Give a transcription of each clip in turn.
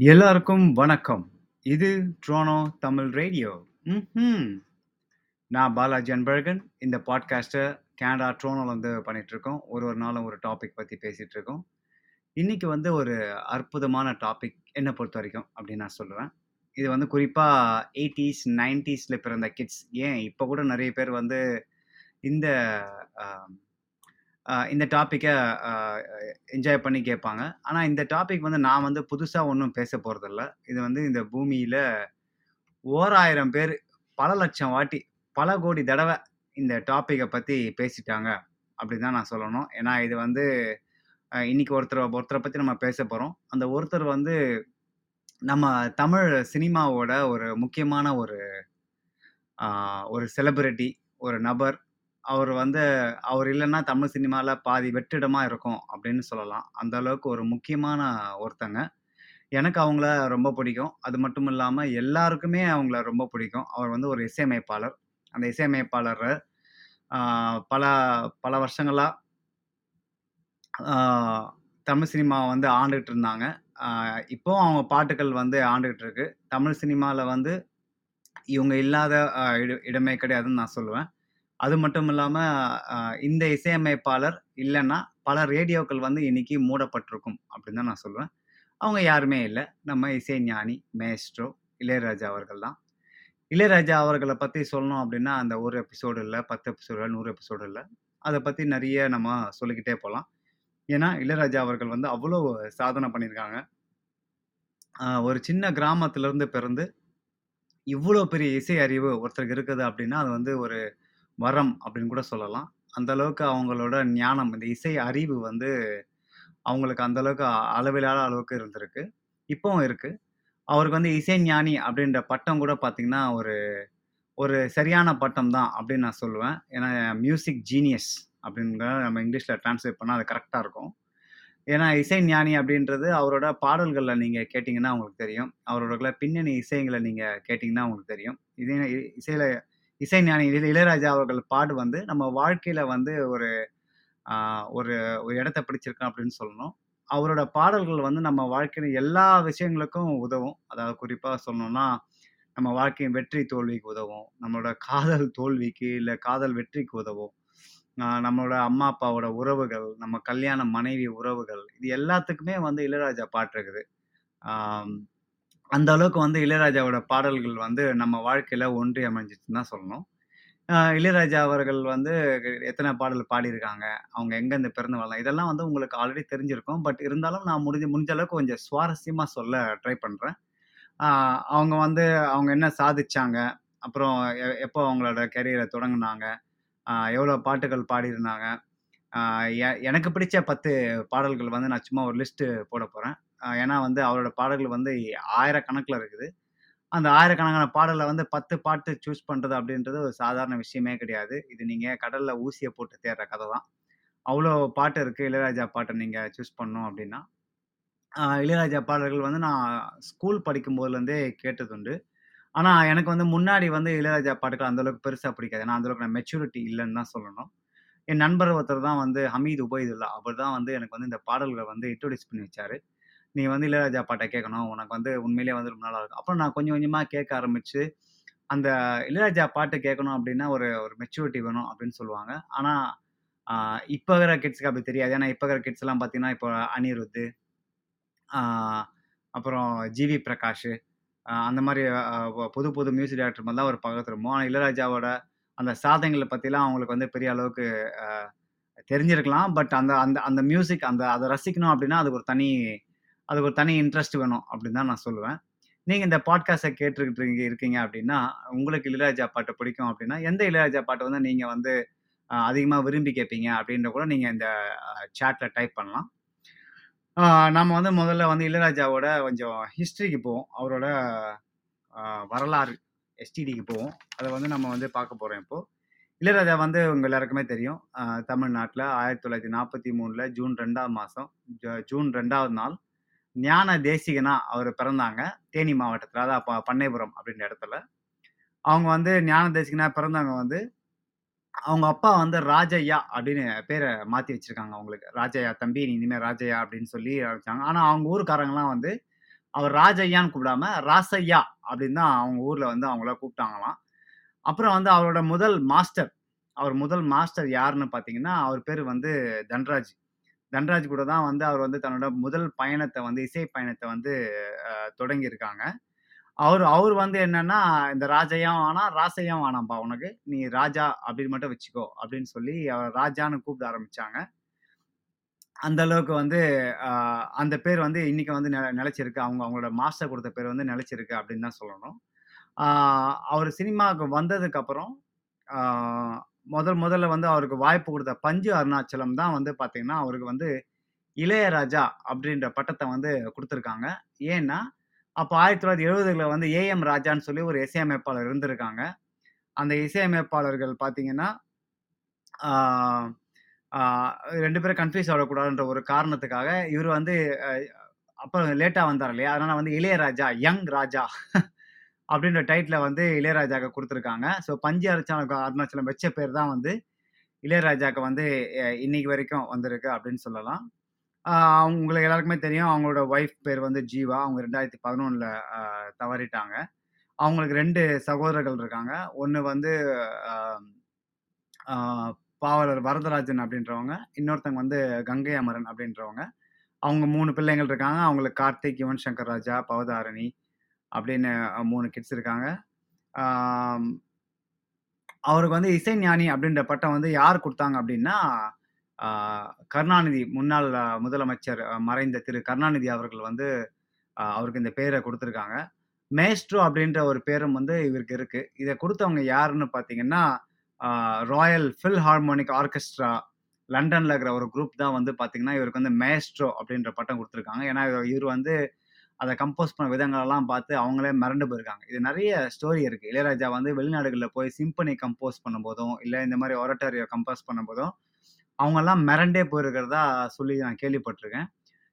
எல்லாருக்கும் வணக்கம். இது ட்ரோனோ தமிழ் ரேடியோ. ம் நான் பாலாஜி அன்பழகன். இந்த பாட்காஸ்ட்டை கேனடா ட்ரோனோலேருந்து வந்து பண்ணிட்டுருக்கோம். ஒரு ஒரு நாளும் ஒரு டாபிக் பற்றி பேசிகிட்ருக்கோம் இன்றைக்கி வந்து ஒரு அற்புதமான டாபிக் பொறுத்த வரைக்கும் அப்படின்னு நான் சொல்லுவேன். இது வந்து குறிப்பாக எயிட்டிஸ் நைன்டிஸில் பிறந்த கிட்ஸ் ஏன் இப்போ கூட நிறைய பேர் வந்து இந்த இந்த டாப்பிக்கை என்ஜாய் பண்ணி கேட்பாங்க. ஆனால் இந்த டாபிக் வந்து நான் வந்து புதுசாக ஒன்றும் பேச போகிறதில்ல இது வந்து இந்த பூமியில் ஓராயிரம் பேர் பல லட்சம் வாட்டி, பல கோடி தடவை இந்த டாப்பிக்கை பற்றி பேசிட்டாங்க அப்படின்னு தான் நான் சொல்லணும். ஏன்னா இது வந்து இன்றைக்கி இன்னைக்கு ஒருத்தரை பற்றி நம்ம பேசப் போகிறோம் அந்த ஒருத்தர் வந்து நம்ம தமிழ் சினிமாவோட ஒரு முக்கியமான ஒரு ஒரு செலிபிரிட்டி, ஒரு நபர். அவர் வந்து அவர் இல்லைன்னா தமிழ் சினிமாவில் பாதி வெற்றிடமாக இருக்கும் அப்படின்னு சொல்லலாம். அந்த அளவுக்கு ஒரு முக்கியமான ஒருத்தங்க. எனக்கு அவங்கள ரொம்ப பிடிக்கும். அது மட்டும் இல்லாமல் எல்லாருக்குமே அவங்கள ரொம்ப பிடிக்கும். அவர் வந்து ஒரு இசையமைப்பாளர். அந்த இசையமைப்பாளர் பல பல வருஷங்களாக தமிழ் சினிமாவை வந்து ஆண்டுகிட்டு இருந்தாங்க. இப்போ அவங்க பாட்டுக்கள் வந்து ஆண்டுகிட்டு இருக்கு. தமிழ் சினிமாவில் வந்து இவங்க இல்லாத இட இடமே கிடையாதுன்னு நான் சொல்லுவேன். அது மட்டும் இல்லாம அ இந்த இசையமைப்பாளர் இல்லன்னா, பல ரேடியோக்கள் வந்து இன்னைக்கு மூடப்பட்டிருக்கும் அப்படின்னு தான் நான் சொல்லுவேன். அவங்க யாருமே இல்ல. நம்ம இசைஞானி, மேஸ்ட்ரோ இளையராஜா அவர்கள் தான். இளையராஜா அவர்கள பத்தி சொல்லணும் அப்படின்னா, அந்த ஒரு எபிசோடு இல்ல, 10 எபிசோடு இல்ல, 100 எபிசோடு இல்ல. அத பத்தி நெறைய நம்ம சொல்லிக்கிட்டே போலாம். ஏன்னா, இளையராஜா அவர்கள் வந்து அவ்வளோ சாதனை பண்ணியிருக்காங்க. அ ஒரு சின்ன கிராமத்திலிருந்து பிறந்து, இவ்வளோ பெரிய இசை அறிவு ஒருத்தருக்கு இருக்குது அப்படின்னா, அது வந்து ஒரு வரம் அப்படின்னு கூட சொல்லலாம். அந்த அளவுக்கு அவங்களோட ஞானம், இந்த இசை அறிவு வந்து அவங்களுக்கு அந்த அளவுக்கு அளவிலான அளவுக்கு இருந்திருக்கு. இப்போவும் இருக்கு. அவருக்கு வந்து இசை ஞானி அப்படின்ற பட்டம் கூட பார்த்தீங்கன்னா, ஒரு ஒரு சரியான பட்டம் தான் அப்படின்னு நான் சொல்லுவேன். ஏன்னா மியூசிக் ஜீனியஸ் அப்படின்ற நம்ம இங்கிலீஷில் டிரான்ஸ்லேட் பண்ணால் அது கரெக்டாக இருக்கும். ஏன்னா இசை ஞானி அப்படின்றது அவரோட பாடல்களில் நீங்கள் கேட்டிங்கன்னா உங்களுக்கு தெரியும். அவரோட பின்னணி இசைங்களை நீங்கள் கேட்டிங்கன்னா உங்களுக்கு தெரியும். இதே இசையில இசைஞானி இளைய இளையராஜா அவர்கள் பாடு வந்து நம்ம வாழ்க்கையில வந்து ஒரு ஒரு ஒரு இடத்த பிடிச்சிருக்கான் அப்படின்னு சொல்லணும். அவரோட பாடல்கள் வந்து நம்ம வாழ்க்கையில எல்லா விஷயங்களுக்கும் உதவும். அதாவது குறிப்பாக சொல்லணும்னா, நம்ம வாழ்க்கையின் வெற்றி தோல்விக்கு உதவும். நம்மளோட காதல் தோல்விக்கு, இல்லை காதல் வெற்றிக்கு உதவும். நம்மளோட அம்மா, அப்பாவோட உறவுகள், நம்ம கல்யாண மனைவி உறவுகள், இது எல்லாத்துக்குமே வந்து இளையராஜா பாட்டு இருக்குது. அந்த அளவுக்கு வந்து இளையராஜாவோட பாடல்கள் வந்து நம்ம வாழ்க்கையில் ஒன்றி அமைஞ்சிச்சுன்னு தான் சொல்லணும். இளையராஜா அவர்கள் வந்து எத்தனை பாடல் பாடியிருக்காங்க, அவங்க எங்கேருந்து பிறந்து வரலாம் இதெல்லாம் வந்து உங்களுக்கு ஆல்ரெடி தெரிஞ்சிருக்கும். பட் இருந்தாலும் நான் முடிஞ்ச முடிஞ்ச அளவுக்கு கொஞ்சம் சுவாரஸ்யமாக சொல்ல ட்ரை பண்ணுறேன் அவங்க வந்து அவங்க என்ன சாதிச்சாங்க, அப்புறம் எ எப்போ அவங்களோட கெரியரை தொடங்கினாங்க எவ்வளோ பாட்டுகள் பாடியிருந்தாங்க. எ எனக்கு பிடிச்ச 10 பாடல்கள் வந்து நான் சும்மா ஒரு லிஸ்ட்டு போடப் போகிறேன் ஏன்னா வந்து அவரோட பாடல்கள் வந்து ஆயிரக்கணக்கில் இருக்குது. அந்த ஆயிரக்கணக்கான பாடலில் வந்து 10 பாட்டு சூஸ் பண்ணுறது அப்படின்றது ஒரு சாதாரண விஷயமே கிடையாது. இது நீங்கள் கடலில் ஊசியை போட்டு தேடுற கதை தான். அவ்வளோ பாட்டு இருக்குது இளையராஜா பாட்டை நீங்கள் சூஸ் பண்ணோம் அப்படின்னா. இளையராஜா பாடல்கள் வந்து நான் ஸ்கூல் படிக்கும்போதுலேருந்தே கேட்டதுண்டு. ஆனால் எனக்கு வந்து முன்னாடி வந்து இளையராஜா பாட்டுகள் அந்த அளவுக்கு பிடிக்காது. ஏன்னா அந்த அளவுக்கு நான் மெச்சூரிட்டி இல்லைன்னு தான் சொல்லணும். என் நண்பர் ஒருத்தர் தான் வந்து ஹமீது உபைதுல்லா. அவர் தான் வந்து எனக்கு வந்து இந்த பாடல்களை வந்து இன்ட்ரோடியூஸ் பண்ணி வச்சாரு. "நீ வந்து இளையராஜா பாட்டை கேட்கணும். உனக்கு வந்து உண்மையிலேயே வந்து ரொம்ப நல்லா இருக்கும்." அப்புறம் நான் கொஞ்சம் கொஞ்சமாக கேட்க ஆரம்பிச்சு, அந்த இளையராஜா பாட்டு கேட்கணும் அப்படின்னா ஒரு ஒரு மெச்சூரிட்டி வேணும் அப்படின்னு சொல்லுவாங்க. ஆனால் இப்போ இருக்கிற கிட்ஸ்க்கு அப்படி தெரியாது. ஏன்னா இப்போ இருக்கிற கிட்ஸ்லாம் பார்த்தீங்கன்னா, இப்போ அனிருத்து, அப்புறம் ஜிவி பிரகாஷ், அந்த மாதிரி புது புது மியூசிக் டேரக்டர் தான் ஒரு பக்கத்து இருக்கும். இளையராஜாவோட அந்த சாதனைகளை பற்றிலாம் அவங்களுக்கு வந்து பெரிய அளவுக்கு தெரிஞ்சிருக்கலாம். பட் அந்த அந்த அந்த மியூசிக் அந்த அதை ரசிக்கணும் அப்படின்னா, அதுக்கு ஒரு தனி அதுக்கு ஒரு தனி இன்ட்ரெஸ்ட் வேணும் அப்படின்னு தான் நான் சொல்லுவேன். நீங்கள் இந்த பாட்காஸ்ட்டை கேட்டுக்கிட்டு இருக்கீங்க அப்படின்னா, உங்களுக்கு இளையராஜா பாட்டு பிடிக்கும் அப்படின்னா, எந்த இளையராஜா பாட்டு வந்து நீங்கள் வந்து அதிகமாக விரும்பி கேட்பீங்க அப்படின்ற கூட நீங்கள் இந்த அ டைப் பண்ணலாம். நம்ம வந்து முதல்ல வந்து இளையராஜாவோட கொஞ்சம் ஹிஸ்ட்ரிக்கு போவோம். அவரோட வரலாறு எஸ்டிடிக்கு போவோம். அதை வந்து நம்ம வந்து பார்க்க போகிறோம் இப்போது இளையராஜா வந்து உங்க எல்லாருக்குமே தெரியும். தமிழ்நாட்டில் ஆயிரத்தி தொள்ளாயிரத்தி நாற்பத்தி மூணில் ஜூன் ரெண்டாவது மாதம் ஜூன் ரெண்டாவது நாள் ஞான தேசிகனா அவர் பிறந்தாங்க. தேனி மாவட்டத்தில் அதாவது ப பண்ணைபுரம் அப்படின்ற இடத்துல. அவங்க வந்து ஞான தேசிகனா பிறந்தவங்க வந்து, அவங்க அப்பா வந்து ராஜய்யா அப்படின்னு பேரை மாற்றி வச்சிருக்காங்க அவங்களுக்கு. ராஜய்யா தம்பி நீ இனிமேல் ராஜய்யா அப்படின்னு சொல்லி வச்சாங்க. ஆனால் அவங்க ஊர்க்காரங்கலாம் வந்து அவர் ராஜையான்னு கூப்பிடாம ராசையா அப்படின்னு தான் அவங்க ஊரில் வந்து அவங்கள கூப்பிட்டாங்களாம் அப்புறம் வந்து அவரோட முதல் மாஸ்டர் அவர் முதல் மாஸ்டர் யாருன்னு பார்த்தீங்கன்னா அவர் பேர் வந்து தன்ராஜ் தன்ராஜ் கூட தான் வந்து அவர் வந்து தன்னோட முதல் பயணத்தை வந்து இசை பயணத்தை வந்து அஹ், தொடங்கியிருக்காங்க. அவர் அவர் வந்து என்னன்னா இந்த ராஜையாம் வேணாம் ராசையாம் வேணாம்ப்பா உனக்கு. நீ ராஜா அப்படின்னு மட்டும் வச்சுக்கோ அப்படின்னு சொல்லி அவர் ராஜான்னு கூப்பிட ஆரம்பிச்சாங்க. அந்த அளவுக்கு வந்து ஆஹ், அந்த பேர் வந்து இன்னைக்கு வந்து நில நிலைச்சிருக்கு. அவங்க அவங்களோட மாஸ்டர் கொடுத்த பேர் வந்து நிலைச்சிருக்கு அப்படின்னு தான் சொல்லணும். அவர் சினிமாவுக்கு வந்ததுக்கப்புறம் ஆஹ், முதல் முதல்ல வந்து அவருக்கு வாய்ப்பு கொடுத்த பஞ்சு அருணாச்சலம் தான் வந்து பார்த்தீங்கன்னா அவருக்கு வந்து இளையராஜா அப்படின்ற பட்டத்தை வந்து கொடுத்துருக்காங்க. ஏன்னா அப்போ ஆயிரத்தி தொள்ளாயிரத்தி எழுபதுகளில் வந்து ஏஎம் ராஜான்னு சொல்லி ஒரு இசையமைப்பாளர் இருந்திருக்காங்க. அந்த இசையமைப்பாளர்கள் பார்த்தீங்கன்னா ரெண்டு பேரும் கன்ஃபியூஸ் ஆகக்கூடாதுன்ற ஒரு காரணத்துக்காக இவர் வந்து அப்புறம் லேட்டாக வந்தார் இல்லையா? அதனால் வந்து இளையராஜா யங் ராஜா அப்படின்ற டைட்டில் வந்து இளையராஜாக்கு கொடுத்துருக்காங்க. ஸோ பஞ்சு அருணாச்சலம் அருணாச்சலம் வச்ச பேர் தான் வந்து இளையராஜாக்கு வந்து இன்னைக்கு வரைக்கும் வந்திருக்கு அப்படின்னு சொல்லலாம். ஆஹ் உங்களுக்கு எல்லாருக்குமே தெரியும் அவங்களோட ஒய்ஃப் பேர் வந்து ஜீவா. அவங்க ரெண்டாயிரத்தி பதினொன்றில் தவறிட்டாங்க. அவங்களுக்கு ரெண்டு சகோதரர்கள் இருக்காங்க. ஒன்று வந்து பாவலர் வரதராஜன் அப்படின்றவங்க. இன்னொருத்தவங்க வந்து கங்கை அமரன் அப்படின்றவங்க. அவங்க மூணு பிள்ளைங்கள் இருக்காங்க. அவங்களுக்கு கார்த்திக் யுவன் சங்கர் ராஜா பவதாரணி அப்படின்னு மூணு கிட்ஸ் இருக்காங்க. அவருக்கு வந்து இசைஞானி அப்படின்ற பட்டம் வந்து யார் கொடுத்தாங்க அப்படின்னா கருணாநிதி முன்னாள் முதலமைச்சர் மறைந்த திரு கருணாநிதி அவர்கள் வந்து அவருக்கு இந்த பேரை கொடுத்துருக்காங்க. மேஸ்ட்ரோ அப்படின்ற ஒரு பேரும் வந்து இவருக்கு இருக்கு. இதை கொடுத்தவங்க யாருன்னு பார்த்தீங்கன்னா ராயல் ஃபில் ஹார்மோனிக் ஆர்கெஸ்ட்ரா லண்டன்ல இருக்கிற ஒரு குரூப் தான் வந்து பார்த்தீங்கன்னா இவருக்கு வந்து மேஸ்ட்ரோ அப்படின்ற பட்டம் கொடுத்துருக்காங்க. ஏன்னா இவர் வந்து அதை கம்போஸ் பண்ண விதங்களெல்லாம் பார்த்து அவங்களே மிரண்டு போயிருக்காங்க. இது நிறைய ஸ்டோரி இருக்கு. இளையராஜா வந்து வெளிநாடுகளில் போய் சிம்பனி கம்போஸ் பண்ணும்போதும் இல்லை இந்த மாதிரி ஒரட்டரியோ கம்போஸ் பண்ணும்போதும் அவங்கெல்லாம் மிரண்டே போயிருக்கிறதா சொல்லி நான் கேள்விப்பட்டிருக்கேன்.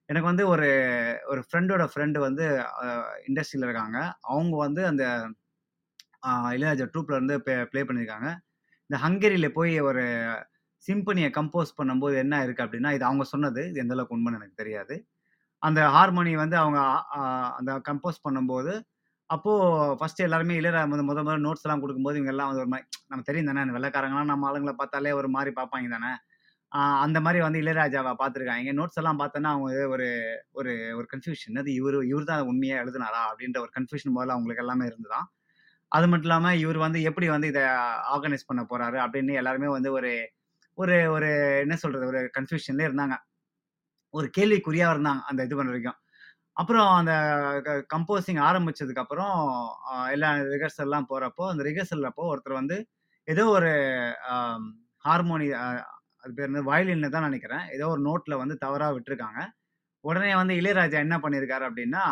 எனக்கு வந்து ஒரு ஒரு ஃப்ரெண்டோட ஃப்ரெண்டு வந்து இண்டஸ்ட்ரியில் இருக்காங்க. அவங்க வந்து அந்த இளையராஜா ட்ரூப்லேருந்து ப்ளே பண்ணியிருக்காங்க. இந்த ஹங்கேரியில் போய் ஒரு சிம்பனியை கம்போஸ் பண்ணும்போது என்ன இருக்குது அப்படின்னா இது அவங்க சொன்னது. இது எந்த அளவுக்கு உண்மைன்னு எனக்கு தெரியாது. அந்த ஹார்மோனி வந்து அவங்க அந்த கம்போஸ் பண்ணும்போது அப்போது ஃபஸ்ட்டு எல்லாருமே இளையரா வந்து முத முதல் நோட்ஸ் எல்லாம் கொடுக்கும்போது இவங்க எல்லாம் வந்து ஒரு மாதிரி நம்ம தெரியும் தானே அந்த வெள்ளக்காரங்களாம் நம்ம ஆளுங்களை பார்த்தாலே ஒரு மாதிரி பார்ப்பாங்க தானே. அந்த மாதிரி வந்து இளையராஜாவை பார்த்துருக்காங்க. நோட்ஸ் எல்லாம் பார்த்தோன்னா அவங்க ஒரு ஒரு ஒரு கன்ஃபியூஷன் அது இவர் இவர் தான் உண்மையாக எழுதுனாரா அப்படின்ற ஒரு கன்ஃபியூஷன் முதல்ல அவங்களுக்கு எல்லாமே இருந்துதான். அது மட்டும் இல்லாமல் இவர் வந்து எப்படி வந்து இதை ஆர்கனைஸ் பண்ண போறாரு அப்படின்னு எல்லாருமே வந்து ஒரு ஒரு ஒரு என்ன சொல்றது ஒரு கன்ஃபியூஷன்ல இருந்தாங்க. ஒரு கேள்விக்குறியாக இருந்தாங்க அந்த இது பண்ண வரைக்கும். அப்புறம் அந்த கம்போசிங் ஆரம்பிச்சதுக்கு அப்புறம் எல்லா ரிகர்சல்லாம் போகிறப்போ போறப்போ அந்த ரிஹர்சல் அப்போ ஒருத்தர் வந்து ஏதோ ஒரு ஹார்மோனி அது பேர் வந்து வயலின்னு தான் நினைக்கிறேன். ஏதோ ஒரு நோட்டில் வந்து தவறாக விட்டுருக்காங்க. உடனே வந்து இளையராஜா என்ன பண்ணியிருக்காரு அப்படின்னா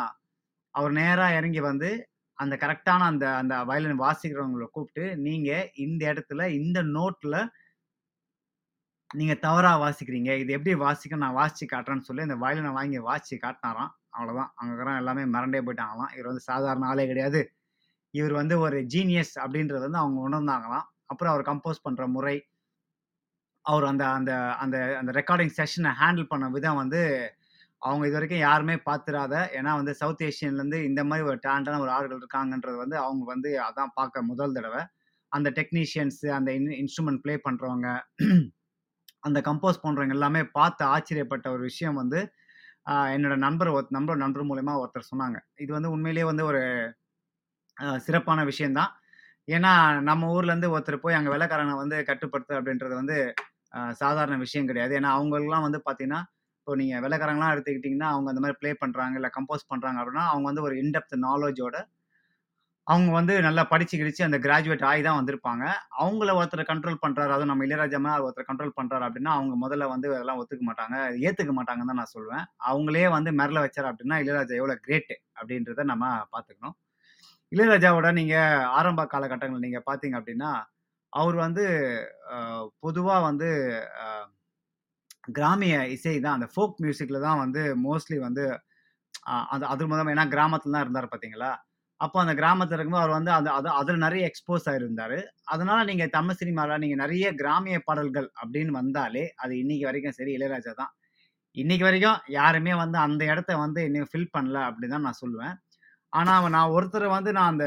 அவர் நேராக இறங்கி வந்து அந்த கரெக்டான அந்த அந்த வயலின் வாசிக்கிறவங்களை கூப்பிட்டு நீங்கள் இந்த இடத்துல இந்த நோட்டில் நீங்க தவறா வாசிக்கிறீங்க. இது எப்படி வாசிக்க நான் வாசிச்சு காட்டுறேன்னு சொல்லி அந்த நான் வாங்கி வாசிச்சு காட்டினாராம். அவ்வளவுதான். அங்க இருக்கிற எல்லாமே மறண்டே போயிட்டாங்களாம். இவர் வந்து சாதாரண ஆளே கிடையாது. இவர் வந்து ஒரு ஜீனியஸ் அப்படின்றது வந்து அவங்க உணர்ந்தாங்களாம். அப்புறம் அவர் கம்போஸ் பண்ற முறை அவர் அந்த அந்த அந்த அந்த ரெக்கார்டிங் செஷனை ஹேண்டில் பண்ண விதம் வந்து அவங்க இது வரைக்கும் யாருமே பார்த்துடாத ஏன்னா வந்து சவுத் ஏஷியன்லேருந்து இந்த மாதிரி ஒரு டேலண்டான ஒரு ஆறுகள் இருக்காங்கன்றது வந்து அவங்க வந்து அதான் பார்க்க முதல் தடவை. அந்த டெக்னீஷியன்ஸு அந்த இன் இன்ஸ்ட்ருமெண்ட் ப்ளே பண்ணுறவங்க அந்த கம்போஸ் பண்ணுறவங்க எல்லாமே பார்த்து ஆச்சரியப்பட்ட ஒரு விஷயம் வந்து என்னோட நண்பர் ஒரு நண்பர் நண்பர் மூலயமா ஒருத்தர் சொன்னாங்க. இது வந்து உண்மையிலேயே வந்து ஒரு சிறப்பான விஷயந்தான். ஏன்னா நம்ம ஊர்லேருந்து ஒருத்தர் போய் அங்கே வெள்ளைக்காரனை வந்து கட்டுப்படுத்து அப்படின்றது வந்து சாதாரண விஷயம் கிடையாது. ஏன்னா அவங்களுக்குலாம் வந்து பார்த்தீங்கன்னா இப்போ நீங்கள் வெள்ளைக்காரங்களாம் எடுத்துக்கிட்டிங்கன்னா அவங்க அந்த மாதிரி ப்ளே பண்ணுறாங்க இல்லை கம்போஸ் பண்ணுறாங்க அப்படின்னா அவங்க வந்து ஒரு இன்டெப்த் நாலேஜோட அவங்க வந்து நல்லா படிச்சு கிடிச்சு அந்த கிராஜுவேட் ஆகி தான் வந்திருப்பாங்க. அவங்கள ஒருத்தர் கண்ட்ரோல் பண்றாரு அதுவும் நம்ம இளையராஜா மாதிரி ஒருத்தர் கண்ட்ரோல் பண்றாரு அப்படின்னா அவங்க முதல்ல வந்து அதெல்லாம் ஒத்துக்க மாட்டாங்க ஏத்துக்க மாட்டாங்கன்னு தான் நான் சொல்லுவேன் அவங்களே வந்து மிரள வச்சார் அப்படின்னா இளையராஜா எவ்வளவு கிரேட் அப்படின்றத நம்ம பார்த்துக்கணும். இளையராஜாவோட நீங்க ஆரம்ப காலகட்டங்கள் நீங்க பாத்தீங்க அப்படின்னா அவர் வந்து பொதுவா வந்து கிராமிய இசை தான் அந்த ஃபோக் மியூசிக்ல தான் வந்து மோஸ்ட்லி வந்து அது அது மூலமாக ஏன்னா கிராமத்துல தான் இருந்தார் பாத்தீங்களா அப்போ அந்த கிராமத்தில் இருக்கும்போது அவர் வந்து அந்த அது அதில் நிறைய எக்ஸ்போஸ் ஆகிருந்தார் அதனால நீங்கள் தமிழ் சினிமாவில் நீங்கள் நிறைய கிராமிய பாடல்கள் அப்படின்னு வந்தாலே அது இன்னைக்கு வரைக்கும் சரி இளையராஜா தான் இன்னைக்கு வரைக்கும் யாருமே வந்து அந்த இடத்த வந்து இன்னும் ஃபில் பண்ணல அப்படின்னு தான் நான் சொல்லுவேன். ஆனால் நான் ஒருத்தர் வந்து நான் அந்த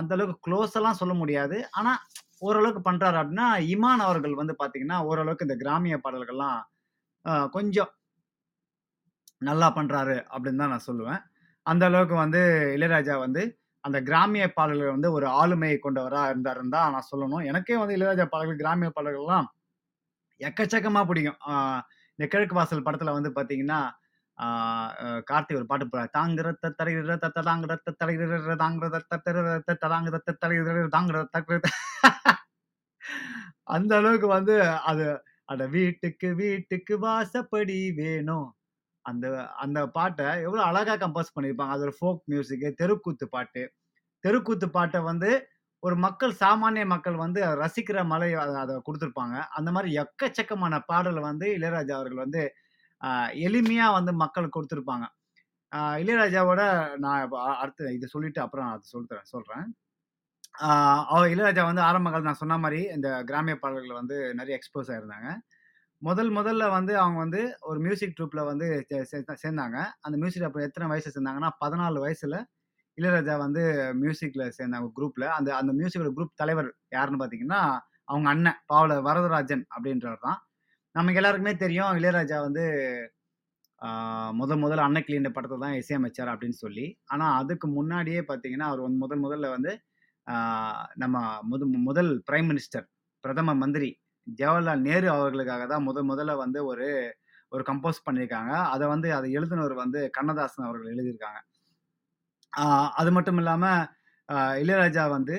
அந்த அளவுக்கு க்ளோஸ் எல்லாம் சொல்ல முடியாது. ஆனால் ஓரளவுக்கு பண்ணுறாரு அப்படின்னா, இமான் அவர்கள் வந்து பார்த்தீங்கன்னா, ஓரளவுக்கு இந்த கிராமிய பாடல்கள்லாம் கொஞ்சம் நல்லா பண்ணுறாரு அப்படின்னு தான் நான் சொல்லுவேன். அந்த அளவுக்கு வந்து இளையராஜா வந்து அந்த கிராமிய பாடல்கள் வந்து ஒரு ஆளுமை கொண்டவராக இருந்தாருன்னு தான் நான் சொல்லணும். எனக்கே வந்து இளையராஜா பாடல்கள், கிராமிய பாடல்கள்லாம் எக்கச்சக்கமாக பிடிக்கும். இந்த கிழக்கு வாசல் படத்தில் வந்து பார்த்தீங்கன்னா, கார்த்திக் ஒரு பாட்டு போடுறாரு தாங்க ரத்த தரிகிர தத்த தாங்கிரத்த தரிகிர தாங்கிரத தத்தர ததாங்கிரத்த தரிகிர தாங்க ரத்த அந்த அளவுக்கு வந்து அது அட வீட்டுக்கு வீட்டுக்கு வாசப்படி வேணும். அந்த அந்த பாட்டை எவ்வளோ அழகாக கம்போஸ் பண்ணியிருப்பாங்க. அது ஒரு ஃபோக் மியூசிக்கு, தெருக்கூத்து பாட்டு. தெருக்கூத்து பாட்டை வந்து ஒரு மக்கள் சாமானிய மக்கள் வந்து ரசிக்கிற மலை அதை கொடுத்துருப்பாங்க அந்த மாதிரி எக்கச்சக்கமான பாடல் வந்து இளையராஜா அவர்கள் வந்து எளிமையாக வந்து மக்களுக்கு கொடுத்துருப்பாங்க இளையராஜாவோட நான் அடுத்து இதை சொல்லிட்டு அப்புறம் நான் சொல்றேன் சொல்கிறேன் அவர் இளையராஜா வந்து ஆரம்ப நான் சொன்ன மாதிரி இந்த கிராமிய பாடல்கள் வந்து நிறைய எக்ஸ்போஸ் ஆயிருந்தாங்க. முதல் முதல்ல வந்து அவங்க வந்து ஒரு மியூசிக் ட்ரூப்ல வந்து சே சேர்ந்தாங்க. அந்த மியூசிக் அப்போ எத்தனை வயசு சேர்ந்தாங்கன்னா, 14 வயசுல இளையராஜா வந்து மியூசிக்ல சேர்ந்தாங்க குரூப்ல. அந்த அந்த மியூசிக்கோட குரூப் தலைவர் யாருன்னு பார்த்தீங்கன்னா, அவங்க அண்ணன் பாவலர் வரதராஜன் அப்படின்றவர் தான். நமக்கு எல்லாருக்குமே தெரியும் இளையராஜா வந்து முதல் முதல் முதல்ல அன்னக்கிளின்ற படத்தை தான் இசையமைச்சார் அப்படின்னு சொல்லி. ஆனால் அதுக்கு முன்னாடியே பார்த்தீங்கன்னா, அவர் வந்து முதல் முதல்ல வந்து நம்ம முது முதல் பிரைம் மினிஸ்டர், பிரதம மந்திரி ஜவஹர்லால் நேரு அவர்களுக்காக தான் முதல் முதல்ல வந்து ஒரு ஒரு கம்போஸ் பண்ணியிருக்காங்க. அதை வந்து அதை எழுதினவர் வந்து கண்ணதாசன் அவர்கள் எழுதியிருக்காங்க. அது மட்டும் இல்லாமல் இளையராஜா வந்து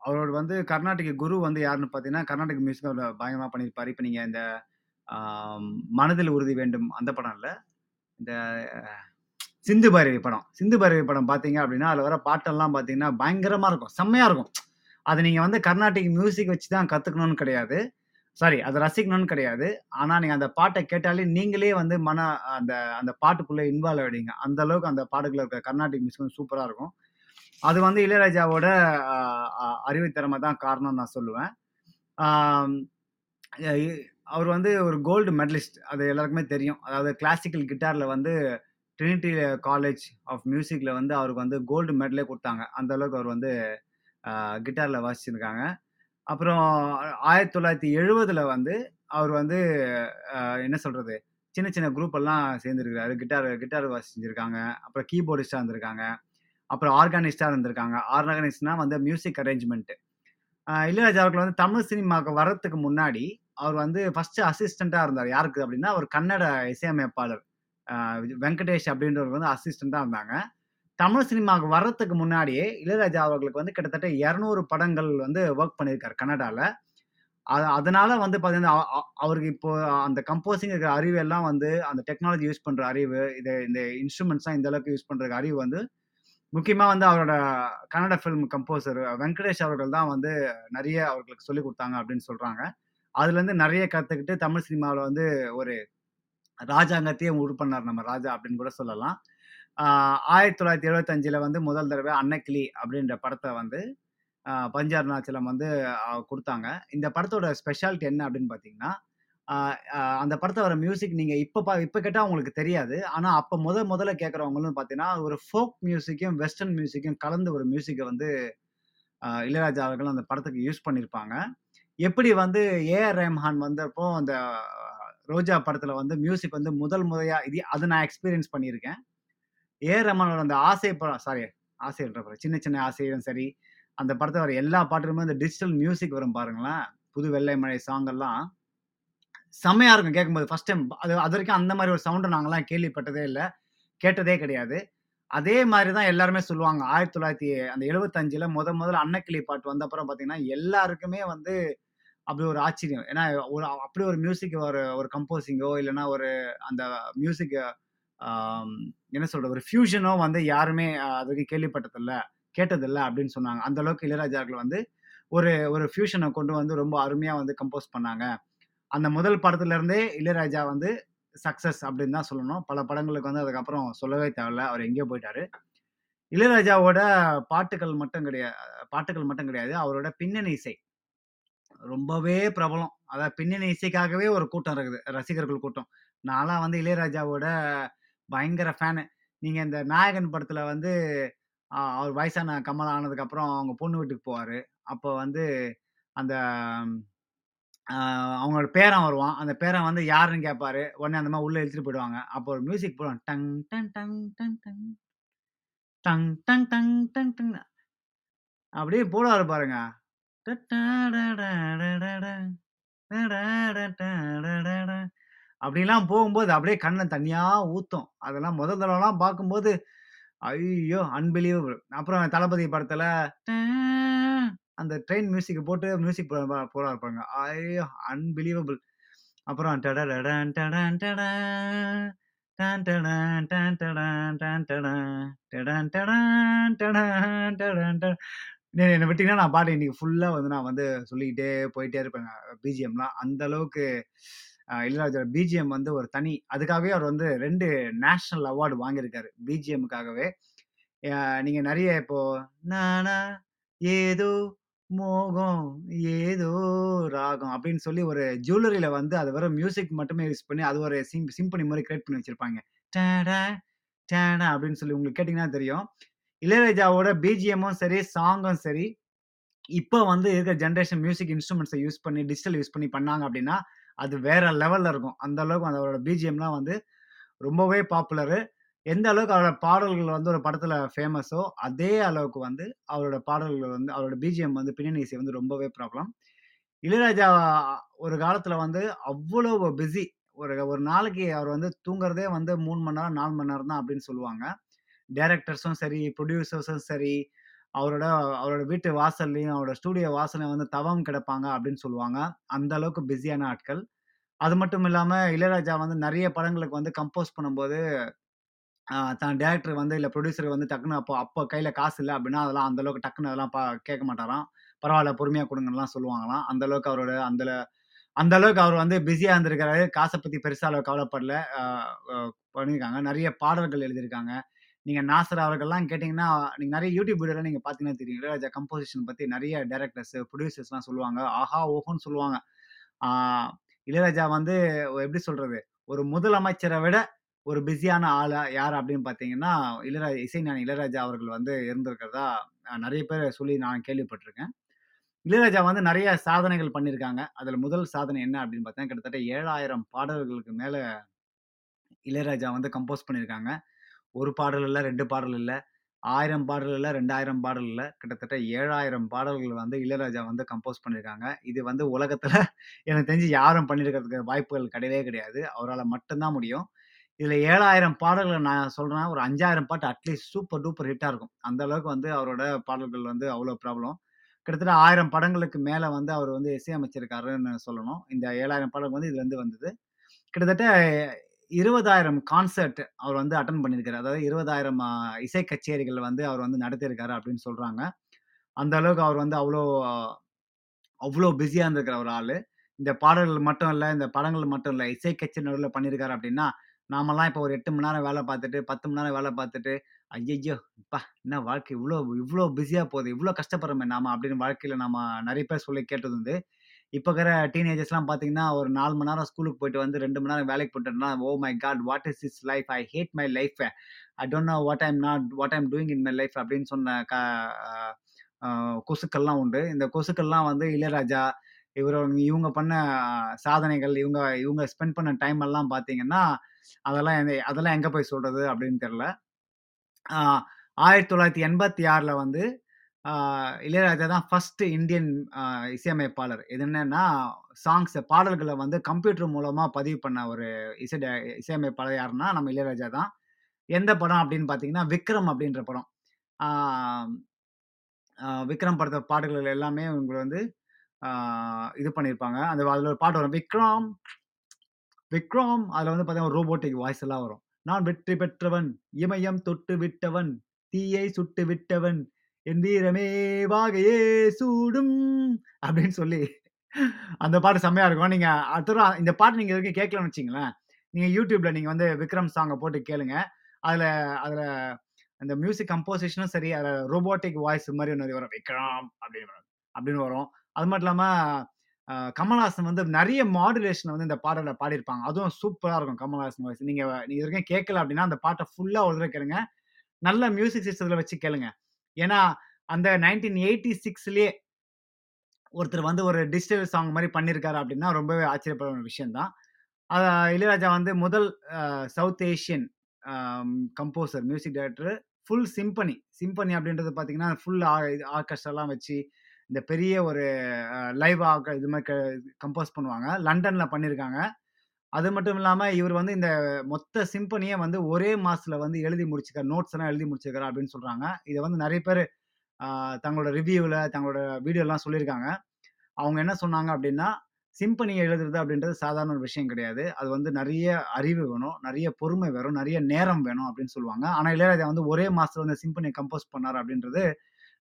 அவரோட வந்து கர்நாடக குரு வந்து யாருன்னு பார்த்தீங்கன்னா, கர்நாடக மியூசிக் பயங்கரமாக பயங்கரமா பண்ணியிருப்பாரு. நீங்கள் இந்த மனதில் உறுதி வேண்டும் அந்த படம் இல்லை இந்த சிந்து பைரவி படம். சிந்து பைரவி படம் பார்த்தீங்க அப்படின்னா, அதில் வர பாட்டெல்லாம் பார்த்தீங்கன்னா, பயங்கரமாக இருக்கும். செம்மையாக இருக்கும். அதை நீங்கள் வந்து கர்நாடிக் மியூசிக் வச்சு தான் கற்றுக்கணும்னு கிடையாது. சாரி அதை ரசிக்கணும்னு கிடையாது. ஆனால் நீங்கள் அந்த பாட்டை கேட்டாலே நீங்களே வந்து மன அந்த அந்த பாட்டுக்குள்ளே இன்வால்வ் ஆகிடுங்க அந்த அளவுக்கு அந்த பாட்டுக்குள்ள இருக்க கர்நாடிக் மியூசிக் வந்து சூப்பராக இருக்கும். அது வந்து இளையராஜாவோட அறிவுத்திறமை தான் காரணம்னு நான் சொல்லுவேன். அவர் வந்து ஒரு கோல்டு மெடலிஸ்ட். அது எல்லாருக்குமே தெரியும். அதாவது கிளாசிக்கல் கிட்டாரில் வந்து ட்ரினிட்டி காலேஜ் ஆஃப் மியூசிக்கில் வந்து அவருக்கு வந்து கோல்டு மெடலே கொடுத்தாங்க அந்த அளவுக்கு அவர் வந்து கிட்டாரில் வாசிச்சிருக்காங்க. அப்புறம் 1970ல வந்து அவர் வந்து என்ன சொல்கிறது சின்ன சின்ன குரூப் எல்லாம் சேர்ந்துருக்கிறாரு கிட்டார் கிட்டார் வாசிச்சிருக்காங்க. அப்புறம் கீபோர்டிஸ்டாக இருந்திருக்காங்க. அப்புறம் ஆர்கானிஸ்டாக இருந்திருக்காங்க. ஆர்கானிஸ்ட்னா வந்து மியூசிக் அரேஞ்ச்மெண்ட்டு இளையராஜா அவர்கள் வந்து தமிழ் சினிமாவுக்கு வர்றதுக்கு முன்னாடி, அவர் வந்து ஃபர்ஸ்ட் அசிஸ்டண்ட்டாக இருந்தார் யாருக்கு அப்படின்னா, ஒரு கன்னட இசையமைப்பாளர். வெங்கடேஷ் அப்படின்றவர் வந்து அசிஸ்டண்ட்டாக இருந்தாங்க. தமிழ் சினிமாவுக்கு வர்றதுக்கு முன்னாடியே, இளையராஜா அவர்களுக்கு வந்து கிட்டத்தட்ட 200 படங்கள் வந்து ஒர்க் பண்ணியிருக்காரு கன்னடாவில் அது அதனால வந்து பார்த்தீங்கன்னா, அவருக்கு இப்போ அந்த கம்போசிங் இருக்கிற அறிவு எல்லாம் வந்து, அந்த டெக்னாலஜி யூஸ் பண்ணுற அறிவு, இது இந்த இன்ஸ்ட்ருமெண்ட்ஸ்லாம் இந்த அளவுக்கு யூஸ் பண்ணுற அறிவு வந்து, முக்கியமாக வந்து அவரோட கன்னட ஃபிலிம் கம்போசர் வெங்கடேஷ் அவர்கள் தான் வந்து நிறைய அவர்களுக்கு சொல்லிக் கொடுத்தாங்க அப்படின்னு சொல்கிறாங்க அதுலேருந்து நிறைய கற்றுக்கிட்டு தமிழ் சினிமாவில் வந்து ஒரு ராஜாங்கத்தையே உரு பண்ணார் நம்ம ராஜா அப்படின்னு கூட சொல்லலாம். ஆயிரத்தி தொள்ளாயிரத்தி எழுபத்தஞ்சில் வந்து முதல் தடவை அன்னக்கிளி அப்படின்ற படத்தை வந்து பஞ்சார் நாச்சலம் அருணாச்சலம் வந்து கொடுத்தாங்க இந்த படத்தோட ஸ்பெஷாலிட்டி என்ன அப்படின்னு பார்த்தீங்கன்னா, அந்த படத்தை வர மியூசிக் நீங்கள் இப்போ பா இப்போ கேட்டால் உங்களுக்கு தெரியாது. ஆனால் அப்போ முத முதல்ல கேட்குறவங்களும் பார்த்தீங்கன்னா, ஒரு ஃபோக் மியூசிக்கும், வெஸ்டர்ன் மியூசிக்கும் கலந்து ஒரு மியூசிக்கை வந்து இளையராஜா அவர்கள் அந்த படத்துக்கு யூஸ் பண்ணியிருப்பாங்க. எப்படி வந்து ஏ.ஆர். ரஹ்மான் வந்தப்போ அந்த ரோஜா படத்தில் வந்து மியூசிக் வந்து முதல் முறையாக இது அதை நான் எக்ஸ்பீரியன்ஸ் பண்ணியிருக்கேன். ஏ ரமனோட அந்த ஆசை படம் சாரி ஆசைன்ற சின்ன சின்ன ஆசையும் சரி, அந்த படத்தை வர எல்லா பாட்டுமே அந்த டிஜிட்டல் மியூசிக் வரும் பாருங்களேன். புது வெள்ளை மழை சாங் எல்லாம் செம்மையா இருக்கும் கேட்கும்போது. ஃபர்ஸ்ட் டைம் அது அது வரைக்கும் அந்த மாதிரி ஒரு சவுண்டை நாங்களாம் கேள்விப்பட்டதே இல்லை கேட்டதே கிடையாது. அதே மாதிரி தான் எல்லாருமே சொல்லுவாங்க. ஆயிரத்தி தொள்ளாயிரத்தி அந்த எழுபத்தஞ்சில் முத முதல்ல அன்னக்கிளி பாட்டு வந்த அப்புறம் பார்த்தீங்கன்னா, எல்லாருக்குமே வந்து அப்படி ஒரு ஆச்சரியம். ஏன்னா ஒரு அப்படி ஒரு மியூசிக் ஒரு ஒரு கம்போசிங்கோ இல்லைன்னா ஒரு அந்த மியூசிக் என்ன சொல்றது? ஒரு ஃபியூஷனோ வந்து யாருமே அதுக்கு கேள்விப்பட்டதில்ல, கேட்டதில்ல அப்படின்னு சொன்னாங்க. அந்த அளவுக்கு இளையராஜாக்கள் வந்து ஒரு ஒரு ஃபியூஷனை கொண்டு வந்து ரொம்ப அருமையா வந்து கம்போஸ் பண்ணாங்க. அந்த முதல் படத்துல இருந்தே இளையராஜா வந்து சக்சஸ் அப்படின்னு தான் சொல்லணும். பல படங்களுக்கு வந்து அதுக்கப்புறம் சொல்லவே தேவையில்ல. அவர் எங்கேயோ போயிட்டாரு. இளையராஜாவோட பாட்டுகள் மட்டும் கிடையாது பாட்டுகள் மட்டும் கிடையாது. அவரோட பின்னணி இசை. ரொம்பவே பிரபலம். அதாவது பின்னணி இசைக்காகவே ஒரு கூட்டம் இருக்குது. ரசிகர்கள் கூட்டம். நான்லாம் வந்து இளையராஜாவோட பயங்கர ஃபேனு. நீங்க இந்த நாயகன் படத்துல வந்து அ அவர் வயசான கமல் ஆனதுக்கப்புறம் அவங்க பொண்ணு வீட்டுக்கு போவாரு. அப்போ வந்து அந்த அ அவங்களோட பேரன் வருவான். அந்த பேரன் வந்து யாருன்னு கேட்பாரு. உடனே அந்த மாரி உள்ள இழுத்துட்டு போயிடுவாங்க. அப்போ ஒரு மியூசிக் போடுவாங்க. டங் டன் டங் டன் டங். டங் டங் டங் டங் டங். அப்படியே போடுவாரு பாருங்க. அப்படிலாம் போகும்போது அப்படியே கண்ல தண்ணியா ஊத்தும். அதெல்லாம் முதல் தடவலாம் பார்க்கும்போது, ஐய்யோ! அன்பிலீவபிள். அப்புறம் தளபதி படத்துல அந்த ட்ரெயின் மியூசிக்க போட்டு மியூசிக் போ போடுவாரு பாருங்க. ஐயோ! அன்பிலீவபிள். அப்புறம் டடடடன் டடன் டடன். டன் டடன் டன் டடன் டன் டடன். டடன் டடன் டடன் டடன் டன். நீ என்ன விட்டீங்கன்னா, நான் பாட்டு இன்னைக்கு ஃபுல்லா வந்து நான் வந்து சொல்லிக்கிட்டே போயிட்டே இருப்பேங்க. பிஜிஎம்லாம். அந்த அளவுக்கு அ பிஜிஎம் வந்து ஒரு தனி அதுக்காகவே அவர் வந்து ரெண்டு நேஷனல் அவார்டு வாங்கியிருக்காரு. பிஜிஎம்முக்காகவே. நீங்கள் நீங்க இப்போ நானா ஏதோ மோகம் ஏதோ ராகம் அப்படின்னு சொல்லி ஒரு ஜுவல்லரியில வந்து அது வர மியூசிக் மட்டுமே யூஸ் பண்ணி அது ஒரு சிம் சிம்பனி மாதிரி கிரியேட் பண்ணி வச்சிருப்பாங்க. டேடா டேடா அப்படின்னு சொல்லி உங்களுக்கு கேட்டீங்கன்னா தெரியும். இளையராஜாவோட பிஜிஎம்மும் சரி, சாங்கும் சரி, இப்போ வந்து இருக்கிற ஜென்ரேஷன் மியூசிக் இன்ஸ்ட்ருமெண்ட்ஸை யூஸ் பண்ணி, டிஜிட்டல் யூஸ் பண்ணி பண்ணாங்க அப்படின்னா, அது வேற லெவல்ல இருக்கும். அந்த அளவுக்கு அதோட பிஜிஎம்லாம் வந்து ரொம்பவே பாப்புலரு. எந்த அளவுக்கு அவரோட பாடல்கள் வந்து ஒரு படத்துல ஃபேமஸோ, அதே அளவுக்கு வந்து அவரோட பாடல்கள் வந்து அவரோட பிஜிஎம் வந்து பின்னணி இசை வந்து ரொம்பவே ப்ராப்ளம் இளையராஜா ஒரு காலத்துல வந்து அவ்வளோ பிஸி. ஒரு ஒரு நாளைக்கு அவர் வந்து தூங்குறதே வந்து மூணு மணி நேரம், நாலு மணி நேரம் தான் அப்படின்னு சொல்லுவாங்க. டேரக்டர்ஸும் சரி, ப்ரொடியூசர்ஸும் சரி, அவரோட அவரோட வீட்டு வாசல்லையும் அவரோட ஸ்டூடியோ வாசலையும் வந்து தவம் கிடப்பாங்க அப்படின்னு சொல்லுவாங்க. அந்த அளவுக்கு பிஸியான ஆட்கள். அது மட்டும் இல்லாமல் இளையராஜா வந்து நிறைய படங்களுக்கு வந்து கம்போஸ் பண்ணும்போது, தான் டைரக்டர் வந்து இல்லை ப்ரொடியூசர் வந்து டக்குனு அப்போ அப்போ கையில் காசு இல்லை அப்படின்னா, அதெல்லாம் அந்த அளவுக்கு அதெல்லாம் பா கேட்க மாட்டாராம். பரவாயில்ல பொறுமையாக கொடுங்கலாம் சொல்லுவாங்களாம். அந்த அளவுக்கு அவரோட அந்த அந்த அளவுக்கு அவர் வந்து பிஸியாக இருந்திருக்காரு. காசை பற்றி பெருசாக அளவு கவலைப்படல. பண்ணியிருக்காங்க. நிறைய பாடல்கள் எழுதியிருக்காங்க. நீங்கள் நாசர் அவர்கள்லாம் கேட்டிங்கன்னா நீங்கள் நிறைய யூடியூப் வீடியோலாம் நீங்கள் பார்த்தீங்கன்னா தெரியும். இளையராஜா கம்போசிஷன் பற்றி நிறைய டேரக்டர்ஸ் ப்ரொடியூசர்ஸ்லாம் சொல்லுவாங்க. ஆஹா! ஓஹோன்னு சொல்லுவாங்க. இளையராஜா வந்து எப்படி சொல்கிறது ஒரு முதலமைச்சரை விட ஒரு பிஸியான ஆளா யார் அப்படின்னு பார்த்தீங்கன்னா, இளையராஜா இசைஞானி இளையராஜா அவர்கள் வந்து இருந்திருக்கிறதா நிறைய பேர் சொல்லி நான் கேள்விப்பட்டிருக்கேன். இளையராஜா வந்து நிறைய சாதனைகள் பண்ணியிருக்காங்க. அதில் முதல் சாதனை என்ன அப்படின்னு பார்த்தீங்கன்னா கிட்டத்தட்ட 7000 பாடல்களுக்கு மேலே இளையராஜா வந்து கம்போஸ் பண்ணியிருக்காங்க. ஒரு பாடல் இல்லை ரெண்டு பாடல் இல்லை ஆயிரம் பாடல் இல்லை ரெண்டாயிரம் பாடல் இல்லை கிட்டத்தட்ட 7000 பாடல்கள் வந்து இளையராஜா வந்து கம்போஸ் பண்ணியிருக்காங்க. இது வந்து உலகத்தில் எனக்கு தெரிஞ்சு யாரும் பண்ணியிருக்கிறதுக்கு வாய்ப்புகள் கிடையவே கிடையாது. அவரால் மட்டும்தான் முடியும். இதில் ஏழாயிரம் பாடல்களை நான் சொல்கிறேன் ஒரு 5000 பாட்டு அட்லீஸ்ட் சூப்பர் டூப்பர் ஹிட்டாக இருக்கும். அந்த அளவுக்கு வந்து அவரோட பாடல்கள் வந்து அவ்வளோ ப்ராப்ளம் கிட்டத்தட்ட ஆயிரம் படங்களுக்கு மேலே வந்து அவர் வந்து இசையமைச்சிருக்காருன்னு சொல்லணும். இந்த 7000 பாடல் வந்து இதுலேருந்து வந்தது. கிட்டத்தட்ட 20,000 கான்சர்ட் அவர் வந்து அட்டன் பண்ணியிருக்காரு. அதாவது இருபதாயிரம் இசை கச்சேரிகள் வந்து அவர் வந்து நடத்தியிருக்காரு அப்படின்னு சொல்கிறாங்க அந்த அளவுக்கு அவர் வந்து அவ்வளோ அவ்வளோ பிஸியாக இருந்திருக்கிற ஒரு ஆள் இந்த பாடல்கள் மட்டும் இல்லை இந்த படங்கள் மட்டும் இல்லை இசை கச்சேரி நடுவில் பண்ணியிருக்காரு அப்படின்னா, நாமெல்லாம் இப்போ ஒரு எட்டு மணி நேரம் வேலை பார்த்துட்டு, 10 மணி நேரம் வேலை பார்த்துட்டு, ஐயய்யோ இப்பா என்ன வாழ்க்கை இவ்வளோ இவ்வளோ பிஸியாக போகுது. இவ்வளோ கஷ்டப்படுறோமே நாம அப்படின்னு வாழ்க்கையில் நாம நிறைய பேர் சொல்லி கேட்டது வந்து இப்போ இருக்கிற டீனேஜர்ஸ்லாம் பார்த்தீங்கன்னா, ஒரு நாலு மணி நேரம் ஸ்கூலுக்கு போயிட்டு வந்து ரெண்டு மணி நேரம் வேலைக்கு போயிட்டு "ஓ my God! What is is life? I hate my life. I don't know what I'm not what I'm doing in my life" அப்படின்னு சொன்ன க கொசுக்கள்லாம் உண்டு. இந்த கொசுக்கள்லாம் வந்து இளையராஜா, இவரு இவங்க பண்ண சாதனைகள், இவங்க இவங்க ஸ்பெண்ட் பண்ண டைம் எல்லாம் பார்த்தீங்கன்னா, அதெல்லாம் எந்த அதெல்லாம் எங்கே போய் சொல்கிறது அப்படின்னு தெரில ஆயிரத்தி தொள்ளாயிரத்தி எண்பத்தி ஆறில் வந்து இளையராஜா தான் ஃபர்ஸ்ட் இந்தியன் இசையமைப்பாளர். இது என்னன்னா, சாங்ஸ் பாடல்களை வந்து கம்ப்யூட்டர் மூலமா பதிவு பண்ண ஒரு இசை இசையமைப்பாளர் யாருன்னா, நம்ம இளையராஜா தான். எந்த படம் அப்படின்னு பார்த்தீங்கன்னா, விக்ரம் அப்படின்ற படம். விக்ரம் படத்த பாடல்கள் எல்லாமே உங்களை வந்து இது பண்ணியிருப்பாங்க. அந்த அதில் ஒரு பாட்டு வரும். விக்ரம் விக்ரம் அதில் வந்து பார்த்தீங்கன்னா, ரோபோட்டிக் வாய்ஸ் எல்லாம் வரும். நான் வெற்றி பெற்றவன், இமயம் தொட்டு விட்டவன், தீயை சுட்டு விட்டவன், என் வீரமே வாகையே சூடும் அப்படின்னு சொல்லி அந்த பாட்டு செம்மையா இருக்கும். நீங்க அடுத்த இந்த பாட்டு நீங்க இதுவரைக்கும் கேட்கலன்னு வச்சிங்களேன் நீங்க யூடியூப்ல நீங்க வந்து விக்ரம் சாங்கை போட்டு கேளுங்க. அதுல அதுல அந்த மியூசிக் கம்போசிஷனும் சரி, அதுல ரோபோட்டிக் வாய்ஸ் மாதிரி ஒன்று வரும். விக்ரம் அப்படின்னு வரும் அப்படின்னு வரும். அது மட்டும் இல்லாம கமல்ஹாசன் வந்து நிறைய மாடுலேஷன் வந்து இந்த பாடல பாடியிருப்பாங்க. அதுவும் சூப்பரா இருக்கும் கமல்ஹாசன் வாய்ஸ். நீங்க நீங்க இதுவரைக்கும் கேட்கல அப்படின்னா அந்த பாட்டை ஃபுல்லா ஒரு தடவ கேளுங்க. நல்ல மியூசிக் சிஸ்டத்துல வச்சு கேளுங்க. ஏன்னா, அந்த 1986லயே ஒருத்தர் வந்து ஒரு டிஜிட்டல் சாங் மாதிரி பண்ணியிருக்காரு அப்படின்னா ரொம்பவே ஆச்சரியப்பட ஒரு விஷயம் தான். இளையராஜா வந்து முதல் South Asian composer, music director full symphony. Symphony அப்படின்றது பார்த்தீங்கன்னா, ஃபுல் ஆ ஆர்கெஸ்ட்ராலாம் வச்சு, இந்த பெரிய ஒரு லைவ் ஆக இது மாதிரி க கம்போஸ் பண்ணுவாங்க. லண்டனில் பண்ணியிருக்காங்க. அது மட்டும் இல்லாமல் இவர் வந்து இந்த மொத்த சிம்பனியை வந்து ஒரே மாசத்துல வந்து எழுதி முடிச்சுருக்காரு. நோட்ஸ் எல்லாம் எழுதி முடிச்சிருக்கிறார் அப்படின்னு சொல்றாங்க. இதை வந்து நிறைய பேர் தங்களோட ரிவ்யூவில் தங்களோட வீடியோலாம் சொல்லியிருக்காங்க. அவங்க என்ன சொன்னாங்க அப்படின்னா சிம்பனி எழுதுறது அப்படின்றது சாதாரண ஒரு விஷயம் கிடையாது. அது வந்து நிறைய அறிவு வேணும், நிறைய பொறுமை வேணும், நிறைய நேரம் வேணும் அப்படின்னு சொல்லுவாங்க. ஆனால் இளையராஜா வந்து ஒரே மாசத்துல வந்து சிம்பனியை கம்போஸ் பண்ணார் அப்படின்றது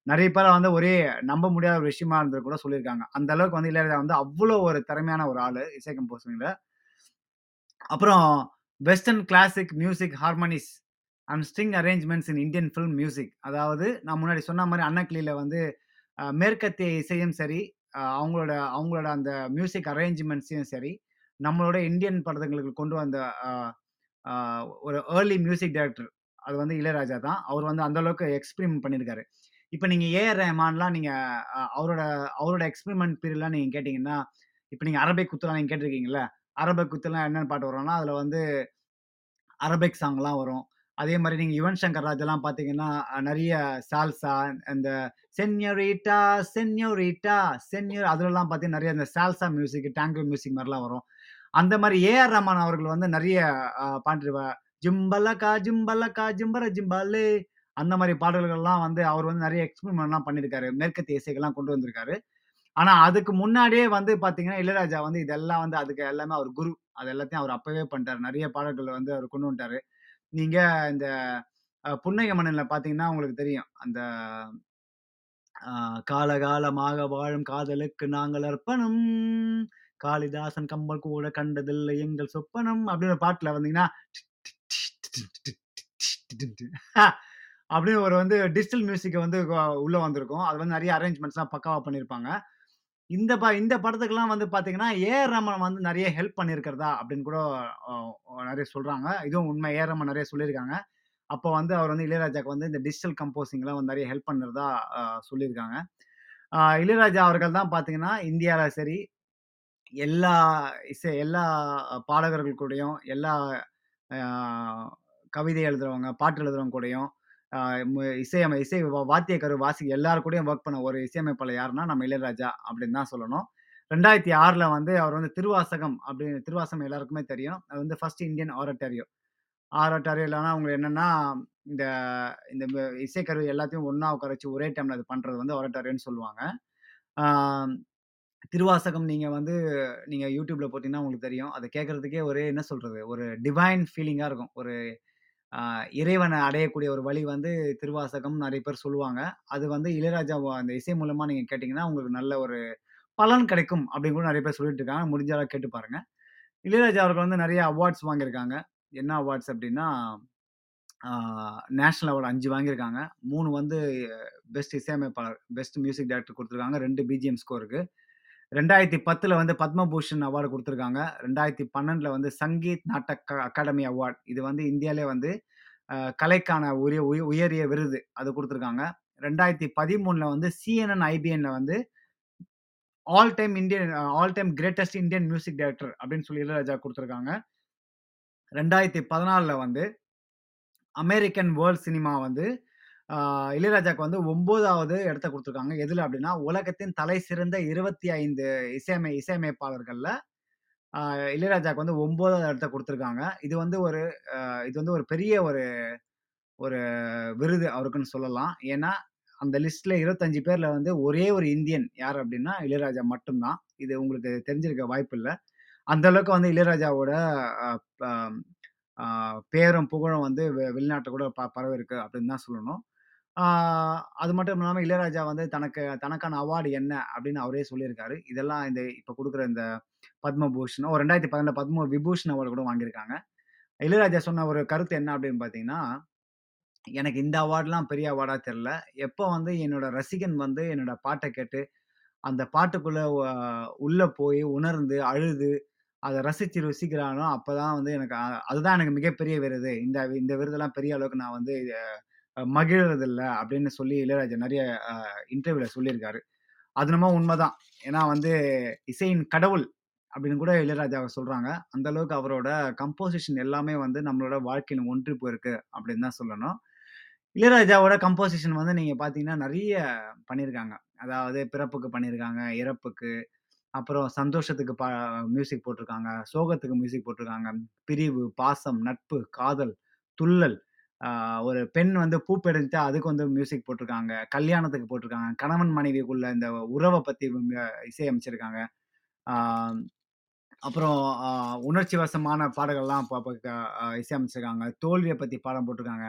நிறைய பேர வந்து ஒரே நம்ப முடியாத ஒரு விஷயமா இருந்தது கூட சொல்லியிருக்காங்க. அந்த அளவுக்கு வந்து இளையராஜா வந்து அவ்வளோ ஒரு திறமையான ஒரு ஆள் இசை கம்போசிங்கில் அப்புறம் western classic music harmonies and string arrangements in Indian film music. அதாவது நான் முன்னாடி சொன்ன மாதிரி அன்னக்கிளியில் வந்து மேற்கத்திய இசையும் சரி, அவங்களோட அவங்களோட அந்த மியூசிக் அரேஞ்ச்மெண்ட்ஸையும் சரி, நம்மளோட இந்தியன் படத்துங்களுக்கு கொண்டு வந்த ஒரு ஏர்லி மியூசிக் டைரக்டர். அது வந்து இளையராஜா தான். அவர் வந்து அந்த அளவுக்கு எக்ஸ்பெரிமென்ட் பண்ணியிருக்காரு. இப்போ நீங்கள் ஏ.ஆர். ரஹ்மான்லாம் நீங்கள் அவரோட அவரோட எக்ஸ்பிரிமெண்ட் பீரியட்லாம் நீங்கள் கேட்டிங்கன்னா இப்போ நீங்கள் அரபிக் குத்துலாம் நீங்கள் கேட்டிருக்கீங்களா அரபிக் குத்துலாம் என்னென்ன பாட்டு வரும்னா, அதில் வந்து அரபிக் சாங்லாம் வரும். அதே மாதிரி நீங்கள் யுவன் சங்கர் ராஜெல்லாம் பார்த்தீங்கன்னா, நிறைய சால்சா, இந்த சென்யோரிட்டா, சென்யோரிட்டா, சென்யோர் அதுலலாம் பார்த்தீங்கன்னா, நிறைய இந்த சால்சா மியூசிக், டாங்கோ மியூசிக் மாதிரிலாம் வரும். அந்த மாதிரி ஏ.ஆர். ரஹ்மான் அவர்கள் வந்து நிறைய அ பாட்டு ஜிம்பலக்கா ஜிம்பலக்கா ஜிம்பர ஜிம்பாலே அந்த மாதிரி பாடல்கள்லாம் வந்து அவர் வந்து நிறைய எக்ஸ்பிரிமெண்ட்லாம் பண்ணியிருக்காரு. மேற்கத்திய இசைகள்லாம் கொண்டு வந்திருக்காரு. ஆனா அதுக்கு முன்னாடியே வந்து பாத்தீங்கன்னா இளையராஜா வந்து இதெல்லாம் வந்து அதுக்கு எல்லாமே அவர் குரு. அது எல்லாத்தையும் அவர் அப்பவே பண்ணிட்டாரு. நிறைய பாடல்கள் வந்து அவர் கொண்டு வந்துட்டாரு. நீங்க இந்த அ புன்னகை மன்னன்ல பார்த்தீங்கன்னா, உங்களுக்கு தெரியும். அந்த காலகாலமாக வாழும் காதலுக்கு நாங்கள் அர்ப்பணம். காளிதாசன், கம்பல் கூட கண்டதில்லை எங்கள் சொப்பனம் அப்படின்னு ஒரு பாட்டுல வந்தீங்கன்னா, அப்படின்னு ஒரு வந்து டிஜிட்டல் மியூசிக் வந்து உள்ள வந்திருக்கும். அது வந்து நிறைய அரேஞ்ச்மெண்ட்ஸ்லாம் பக்காவா பண்ணியிருப்பாங்க. இந்த ப இந்த படத்துக்கெல்லாம் வந்து பார்த்தீங்கன்னா, ஏ.ஆர். ரமன் வந்து நிறைய ஹெல்ப் பண்ணியிருக்கிறதா அப்படின்னு கூட நிறைய சொல்கிறாங்க இதுவும் உண்மை. ஏ.ஆர். ரமன் நிறைய சொல்லியிருக்காங்க. அப்போ வந்து அவர் வந்து இளையராஜாக்கு வந்து இந்த டிஜிட்டல் கம்போசிங்லாம் வந்து நிறைய ஹெல்ப் பண்ணுறதா சொல்லியிருக்காங்க. இளையராஜா அவர்கள் தான் பார்த்தீங்கன்னா, இந்தியாவில் சரி, எல்லா இசை எல்லா பாடகர்கள் கூடயும், எல்லா கவிதை எழுதுறவங்க, பாட்டு எழுதுறவங்க கூடயும், இசையமை இசை வ வாத்தியக்காரு வாசி எல்லார் கூடயும் ஒர்க் பண்ண ஒரு இசையமைப்பாளர் யாருன்னா, நம்ம இளையராஜா அப்படின்னு தான் சொல்லணும். 2006ல வந்து அவர் வந்து திருவாசகம் அப்படின்னு திருவாசகம் எல்லாருக்குமே தெரியும். அது வந்து ஃபர்ஸ்ட் இந்தியன் ஆரட்டோரியோ. ஆரட்டோரியல்னா அவங்களுக்கு என்னன்னா, இந்த இந்த இசைக்கருவி எல்லாத்தையும் ஒன்றா உட்கார வச்சு ஒரே டைமில் அது பண்ணுறது வந்து ஆரட்டோரியம்ன்னு சொல்லுவாங்க. திருவாசகம் நீங்கள் வந்து நீங்கள் யூடியூப்பில் போட்டிங்கன்னா உங்களுக்கு தெரியும். அதை கேட்கறதுக்கே ஒரே என்ன சொல்கிறது ஒரு டிவைன் ஃபீலிங்காக இருக்கும். ஒரு இறைவனை அடையக்கூடிய ஒரு வழி வந்து திருவாசகம் நிறைய பேர் சொல்லுவாங்க. அது வந்து இளையராஜா அந்த இசை மூலமா நீங்க கேட்டீங்கன்னா, உங்களுக்கு நல்ல ஒரு பலன் கிடைக்கும் அப்படின்னு கூட நிறைய பேர் சொல்லிட்டு இருக்காங்க. முடிஞ்ச அளவு கேட்டு பாருங்க. இளையராஜா அவர்கள் வந்து நிறைய அவார்ட்ஸ் வாங்கியிருக்காங்க. என்ன அவார்ட்ஸ் அப்படின்னா, நேஷ்னல் நேஷனல் அவார்ட் 5 வாங்கியிருக்காங்க. மூணு வந்து பெஸ்ட் இசையமைப்பாளர், பெஸ்ட் மியூசிக் டைரக்டர் கொடுத்துருக்காங்க ரெண்டு பிஜிஎம் ஸ்கோருக்கு. 2010ல வந்து பத்மபூஷன் அவார்டு குடுத்துருக்காங்க. 2012ல வந்து சங்கீத் நாட்டக் க அகாடமி அவார்ட். இது வந்து இந்தியாவிலே வந்து கலைக்கான உரிய உய உயரிய விருது. அது கொடுத்துருக்காங்க ரெண்டாயிரத்தி பதிமூணில் வந்து சிஎன்என், ஐபிஎனில் வந்து all time Indian all time greatest Indian music director அப்படின்னு சொல்லி இளையராஜா குடுத்துருக்காங்க. 2014ல வந்து அமெரிக்கன் வேர்ல்ட் சினிமா வந்து இளையராஜாக்கு வந்து ஒன்பதாவது இடத்த கொடுத்துருக்காங்க எதில் அப்படின்னா, உலகத்தின் தலை சிறந்த 25 இசையமை இசையமைப்பாளர்களில் இளையராஜாக்கு வந்து ஒன்பதாவது இடத்த கொடுத்துருக்காங்க இது வந்து ஒரு இது வந்து ஒரு பெரிய ஒரு ஒரு விருது அவருக்குன்னு சொல்லலாம். ஏன்னா, அந்த லிஸ்ட்ல 25 பேர்ல வந்து ஒரே ஒரு இந்தியன் யார் அப்படின்னா, இளையராஜா மட்டும்தான் இது உங்களுக்கு தெரிஞ்சிருக்க வாய்ப்பில்ல. அந்த அளவுக்கு வந்து இளையராஜாவோட ப பேரும், புகழும் வந்து வெ கூட ப பரவிருக்கு அப்படின்னு தான் சொல்லணும். அது மட்டும் இல்லாமல் இளையராஜா வந்து தனக்கு தனக்கான அவார்டு என்ன அப்படின்னு அவரே சொல்லியிருக்காரு. இதெல்லாம் இந்த இப்போ கொடுக்குற இந்த பத்மபூஷன் ஓ 2012ல பத்ம விபூஷன் அவார்டு கூட வாங்கியிருக்காங்க. இளையராஜா சொன்ன ஒரு கருத்து என்ன அப்படின்னு பார்த்தீங்கன்னா, எனக்கு இந்த அவார்ட்லாம் பெரிய அவார்டாக தெரில எப்போ வந்து என்னோட ரசிகன் வந்து என்னோட பாட்டை கேட்டு அந்த பாட்டுக்குள்ளே உள்ளே போய் உணர்ந்து, அழுது, அதை ரசித்து ருசிக்கிறானோ, அப்போ தான் வந்து எனக்கு அதுதான் எனக்கு மிகப்பெரிய விருது. இந்த இந்த விருதெல்லாம் பெரிய அளவுக்கு நான் வந்து மகிழறதில்ல அப்படின்னு சொல்லி இளையராஜா நிறைய இன்டர்வியூல சொல்லியிருக்காரு. அது என்னமோ உண்மைதான் ஏன்னா வந்து இசையின் கடவுள் அப்படின்னு கூட இளையராஜாவை சொல்றாங்க. அந்த அளவுக்கு அவரோட கம்போசிஷன் எல்லாமே வந்து நம்மளோட வாழ்க்கையில ஒன்றி போயிருக்கு அப்படின்னு தான் சொல்லணும். இளையராஜாவோட கம்போசிஷன் வந்து நீங்க பாத்தீங்கன்னா நிறைய பண்ணியிருக்காங்க. அதாவது பிறப்புக்கு பண்ணியிருக்காங்க, இறப்புக்கு, அப்புறம் சந்தோஷத்துக்கு பா மியூசிக் போட்டிருக்காங்க, சோகத்துக்கு மியூசிக் போட்டிருக்காங்க, பிரிவு, பாசம், நட்பு, காதல், துள்ளல், ஒரு பெண் வந்து பூ பெறுந்துட்டா அதுக்கு வந்து மியூசிக் போட்டிருக்காங்க, கல்யாணத்துக்கு போட்டிருக்காங்க, கணவன் மனைவிக்குள்ள இந்த உறவை பத்தி இசையமைச்சிருக்காங்க. அப்புறம் உணர்ச்சி வசமான பாடல்கள்லாம் இசையமைச்சிருக்காங்க. தோல்வியை பத்தி பாடம் போட்டிருக்காங்க.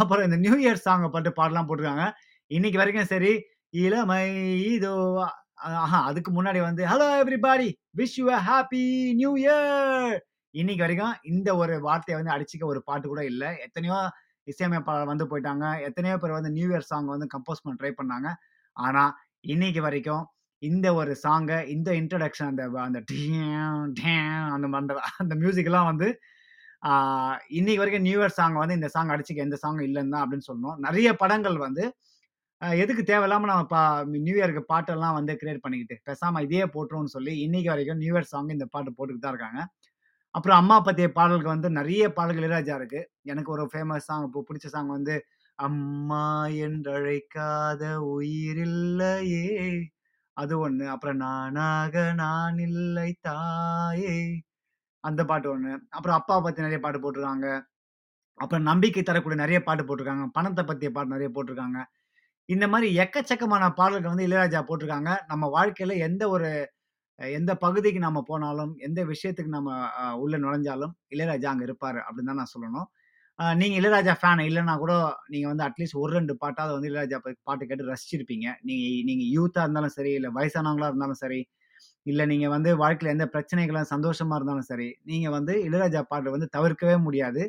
அப்புறம் இந்த நியூ இயர் சாங்க பாட்டு பாடலாம் போட்டிருக்காங்க. இன்னைக்கு வரைக்கும் சரி, இளமை இதோ ஆஹா அதுக்கு முன்னாடி வந்து hello everybody wish you happy new year இன்னைக்கு வரைக்கும் இந்த ஒரு வார்த்தையை வந்து அடிச்சுக்க ஒரு பாட்டு கூட இல்லை எத்தனையோ இசையமைப்பாளர் வந்து போயிட்டாங்க. எத்தனையோ பேர் வந்து நியூ இயர் சாங் வந்து கம்போஸ் பண்ண ட்ரை பண்ணாங்க. ஆனா, இன்னைக்கு வரைக்கும் இந்த ஒரு சாங்கை இந்த இன்ட்ரடக்ஷன் அந்த அந்த அந்த அந்த அந்த மியூசிக்லாம் வந்து இன்னைக்கு வரைக்கும் நியூ இயர் சாங் வந்து இந்த சாங் அடிச்சுக்க எந்த சாங்கும் இல்லைன்னு தான் அப்படின்னு சொல்லணும். நிறைய படங்கள் வந்து எதுக்கு தேவையில்லாமல் நம்ம பா நியூ இயர்க்கு பாட்டெல்லாம் வந்து கிரியேட் பண்ணிக்கிட்டு, பேசாமல் இதே போட்டுருவோம்னு சொல்லி இன்னைக்கு வரைக்கும் நியூ இயர் சாங் இந்த பாட்டு போட்டுக்கிட்டு தான் இருக்காங்க. அப்புறம் அம்மா பத்திய பாடல்கள் வந்து நிறைய பாடல்கள் இளையராஜா இருக்கு. எனக்கு ஒரு ஃபேமஸ் சாங் இப்போ பிடிச்ச சாங் வந்து, அம்மா என்றழைக்காத உயிரில்லையே அது ஒன்று அப்புறம் நானாக நான் இல்லை தாயே அந்த பாட்டு ஒன்று அப்புறம் அப்பா பற்றி நிறைய பாட்டு போட்டிருக்காங்க. அப்புறம் நம்பிக்கை தரக்கூடிய நிறைய பாட்டு போட்டிருக்காங்க. பணத்தை பற்றிய பாட்டு நிறைய போட்டிருக்காங்க. இந்த மாதிரி எக்கச்சக்கமான பாடல்கள் வந்து இளையராஜா போட்டிருக்காங்க. நம்ம வாழ்க்கையில எந்த ஒரு எந்த பகுதிக்கு நம்ம போனாலும், எந்த விஷயத்துக்கு நம்ம உள்ளே உள்ள நுழைஞ்சாலும், இளையராஜா அங்கே இருப்பார் அப்படின்னு தான் நான் சொல்லணும். நீங்கள் இளையராஜா ஃபேன் இல்லைன்னா கூட, நீங்கள் வந்து அட்லீஸ்ட் 1, 2 பாட்டாவது வந்து இளையராஜா பாட்டு கேட்டு ரசிச்சிருப்பீங்க. நீங்கள் நீங்கள் யூத்தாக இருந்தாலும் சரி, இல்லை வயசானவங்களா இருந்தாலும் சரி, இல்லை நீங்கள் வந்து வாழ்க்கையில் எந்த பிரச்சனைகளா சந்தோஷமாக இருந்தாலும் சரி, நீங்கள் வந்து இளையராஜா பாட்டு வந்து தவிர்க்கவே முடியாது.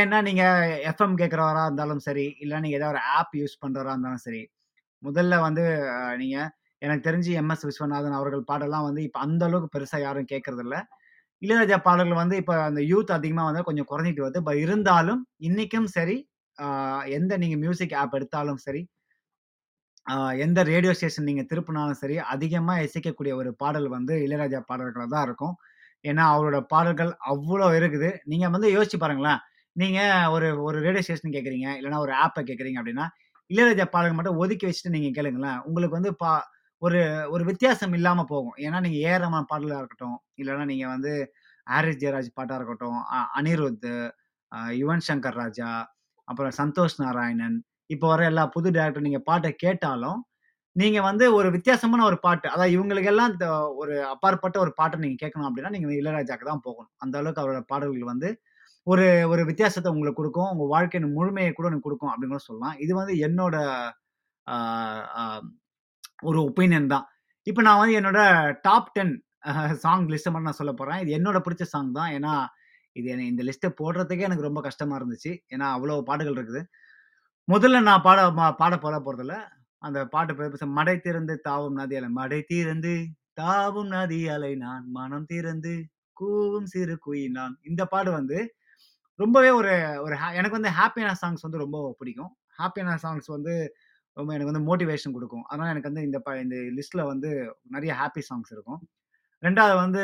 ஏன்னா நீங்கள் எஃப்எம் கேட்குறவராக இருந்தாலும் சரி, இல்லை நீங்கள் ஏதாவது ஒரு ஆப் யூஸ் பண்ணுறவராக இருந்தாலும் சரி, முதல்ல வந்து நீங்கள் எனக்கு தெரிஞ்சு எம்.எஸ். விஸ்வநாதன் அவர்கள் பாடல்லாம் வந்து இப்போ அந்த அளவுக்கு பெருசாக யாரும் கேட்கறதில்ல. இளையராஜா பாடல்கள் வந்து இப்போ அந்த யூத் அதிகமாக வந்து கொஞ்சம் குறைஞ்சிட்டு வருது. பட் இருந்தாலும் இன்னைக்கும் சரி, எந்த நீங்கள் மியூசிக் ஆப் எடுத்தாலும் சரி, எந்த ரேடியோ ஸ்டேஷன் நீங்கள் திருப்பினாலும் சரி, அதிகமாக இசைக்கக்கூடிய ஒரு பாடல் வந்து இளையராஜா பாடல்களாக தான் இருக்கும். ஏன்னா, அவரோட பாடல்கள் அவ்வளோ இருக்குது. நீங்கள் வந்து யோசிச்சு பாருங்களேன். நீங்கள் ஒரு ஒரு ரேடியோ ஸ்டேஷன் கேட்குறீங்க இல்லைனா ஒரு ஆப்பை கேட்குறீங்க அப்படின்னா, இளையராஜா பாடல்கள் மட்டும் ஒதுக்கி வச்சுட்டு நீங்கள் கேளுங்களேன். உங்களுக்கு வந்து பா ஒரு ஒரு வித்தியாசம் இல்லாமல் போகும். ஏன்னா, நீங்கள் ஏ.ஆர். பாடலாக இருக்கட்டும், இல்லைன்னா நீங்கள் வந்து ஆரிஸ் ஜெயராஜ் பாட்டாக இருக்கட்டும், அனிருத், யுவன் சங்கர் ராஜா, அப்புறம் சந்தோஷ் நாராயணன், இப்போ வர எல்லா புது டேரக்டர் நீங்கள் பாட்டை கேட்டாலும், நீங்கள் வந்து ஒரு வித்தியாசமான ஒரு பாட்டு, அதாவது இவங்களுக்கெல்லாம் ஒரு அப்பாற்பட்ட ஒரு பாட்டை நீங்கள் கேட்கணும் அப்படின்னா, நீங்கள் இளையராஜாக்கு தான் போகணும். அந்த அளவுக்கு அவரோட பாடல்கள் வந்து ஒரு ஒரு வித்தியாசத்தை உங்களுக்கு கொடுக்கும் உங்கள் வாழ்க்கையின் முழுமையை கூட குடுக்கும் அப்படின்னு கூட சொல்லலாம். இது வந்து என்னோட ஒரு ஒப்பீனியன் தான். இப்போ நான் வந்து என்னோட டாப் 10 சாங் லிஸ்ட்ட மட்டும் நான் சொல்லப் போகிறேன் இது என்னோட பிடிச்ச சாங் தான். ஏன்னா, இது என்ன இந்த லிஸ்ட்டை போடுறதுக்கே எனக்கு ரொம்ப கஷ்டமாக இருந்துச்சு. ஏன்னா, அவ்வளோ பாடுகள் இருக்குது. முதல்ல நான் பாட பாட போட போகிறதில்ல அந்த பாட்டு பேர் மடை திறந்து தாவும் நதி அலை. மடை திறந்து தாவும் நதி அலை நான், மனம் திறந்து கூவும் சிறு குயி நான். இந்த பாடு வந்து ரொம்பவே ஒரு ஒரு ஹே எனக்கு வந்து ஹாப்பியான சாங்ஸ் வந்து ரொம்ப பிடிக்கும். ஹாப்பியான சாங்ஸ் வந்து ரொம்ப எனக்கு வந்து மோட்டிவேஷன் கொடுக்கும் அதனால் எனக்கு வந்து இந்த ப இந்த லிஸ்ட்டில் வந்து நிறைய ஹாப்பி சாங்ஸ் இருக்கும். ரெண்டாவது வந்து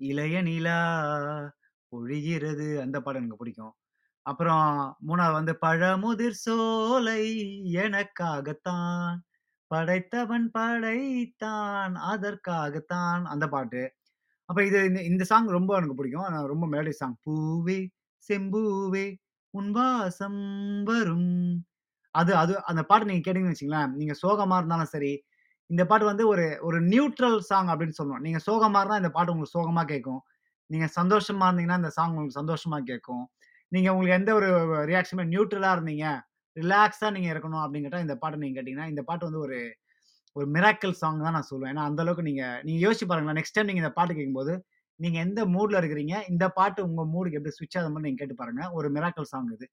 இளைய நீலா பொழிகிறது அந்த பாட்டு எனக்கு பிடிக்கும். அப்புறம் மூணாவது வந்து பழமுதிர் சோலை எனக்காகத்தான் படைத்தவன் படைத்தான் அதற்காகத்தான் அந்த பாட்டு. அப்ப இது இந்த இந்த சாங் ரொம்ப எனக்கு பிடிக்கும். ரொம்ப மெலடி சாங். பூவே செம்பூவே உன் வாசம் வரும். அது அது அந்த பாட்டு நீங்க கேட்டீங்கன்னு வச்சுங்களேன் நீங்க சோகமா இருந்தாலும் சரி, இந்த பாட்டு வந்து ஒரு ஒரு நியூட்ரல் சாங் அப்படின்னு சொல்லணும். நீங்க சோகமா இருந்தா இந்த பாட்டு உங்களுக்கு சோகமா கேட்கும். நீங்க சந்தோஷமா இருந்தீங்கன்னா, இந்த சாங் உங்களுக்கு சந்தோஷமா கேட்கும். நீங்க உங்களுக்கு எந்த ஒரு ரியாக்ஷனுமே நியூட்ரலா இருந்தீங்க, ரிலாக்ஸா நீங்க இருக்கணும் அப்படின்னு இந்த பாட்டு நீங்க கேட்டீங்கன்னா, இந்த பாட்டு வந்து ஒரு ஒரு மிராக்கல் சாங் தான் நான் சொல்லுவேன். ஏன்னா, அந்த அளவுக்கு நீங்க நீங்க யோசிச்சு பாருங்களேன். நெக்ஸ்ட் டைம் நீங்க இந்த பாட்டு கேட்கும்போது, நீங்க எந்த மூட்ல இருக்கிறீங்க, இந்த பாட்டு உங்க மூடுக்கு எப்படி ஸ்விட்ச் ஆகுது நீங்க கேட்டு பாருங்க. ஒரு மிராக்கல் சாங் இது.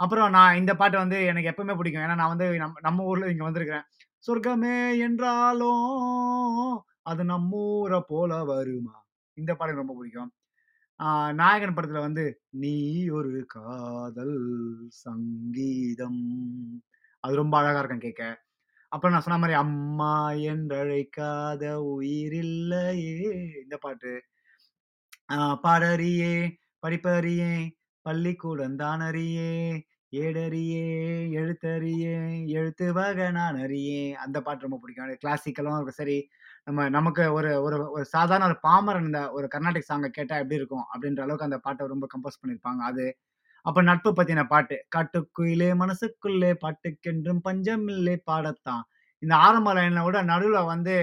அப்புறம் நான் இந்த பாட்டு வந்து எனக்கு எப்பவுமே பிடிக்கும். ஏன்னா, நான் வந்து நம்ம நம்ம ஊர்ல இங்க வந்திருக்கிறேன். சொர்க்கமே என்றாலும் அது நம்மூரை போல வருமா? இந்த பாடல் ரொம்ப பிடிக்கும். ஆஹ் நாயகன் படத்துல வந்து நீ ஒரு காதல் சங்கீதம். அது ரொம்ப அழகா இருக்கும் கேட்க. அப்புறம் நான் சொன்ன மாதிரி அம்மா என்றழைக்காத உயிரில்லையே. இந்த பாட்டு. பாடறியே படிப்பறியே பள்ளிக்கூடம் தானறியே ஏடறியே எழுத்தறியே எழுத்து வகை நான் அறியே. அந்த பாட்டு ரொம்ப பிடிக்கும். கிளாசிக்கலும் இருக்கும். சரி நம்ம நமக்கு ஒரு ஒரு ஒரு சாதாரண ஒரு பாமரன் இந்த ஒரு கர்நாடிக் சாங்கை கேட்டா எப்படி இருக்கும்? அப்படின்ற அளவுக்கு அந்த பாட்டை ரொம்ப கம்போஸ் பண்ணியிருப்பாங்க. அது அப்ப நட்பு பத்தின பாட்டு. காட்டுக்குயிலே மனசுக்குள்ளே பாட்டுக்கென்றும் பஞ்சமில்லே பாடத்தான். இந்த ஆரம்ப லைன்ல விட நடுவுல வந்து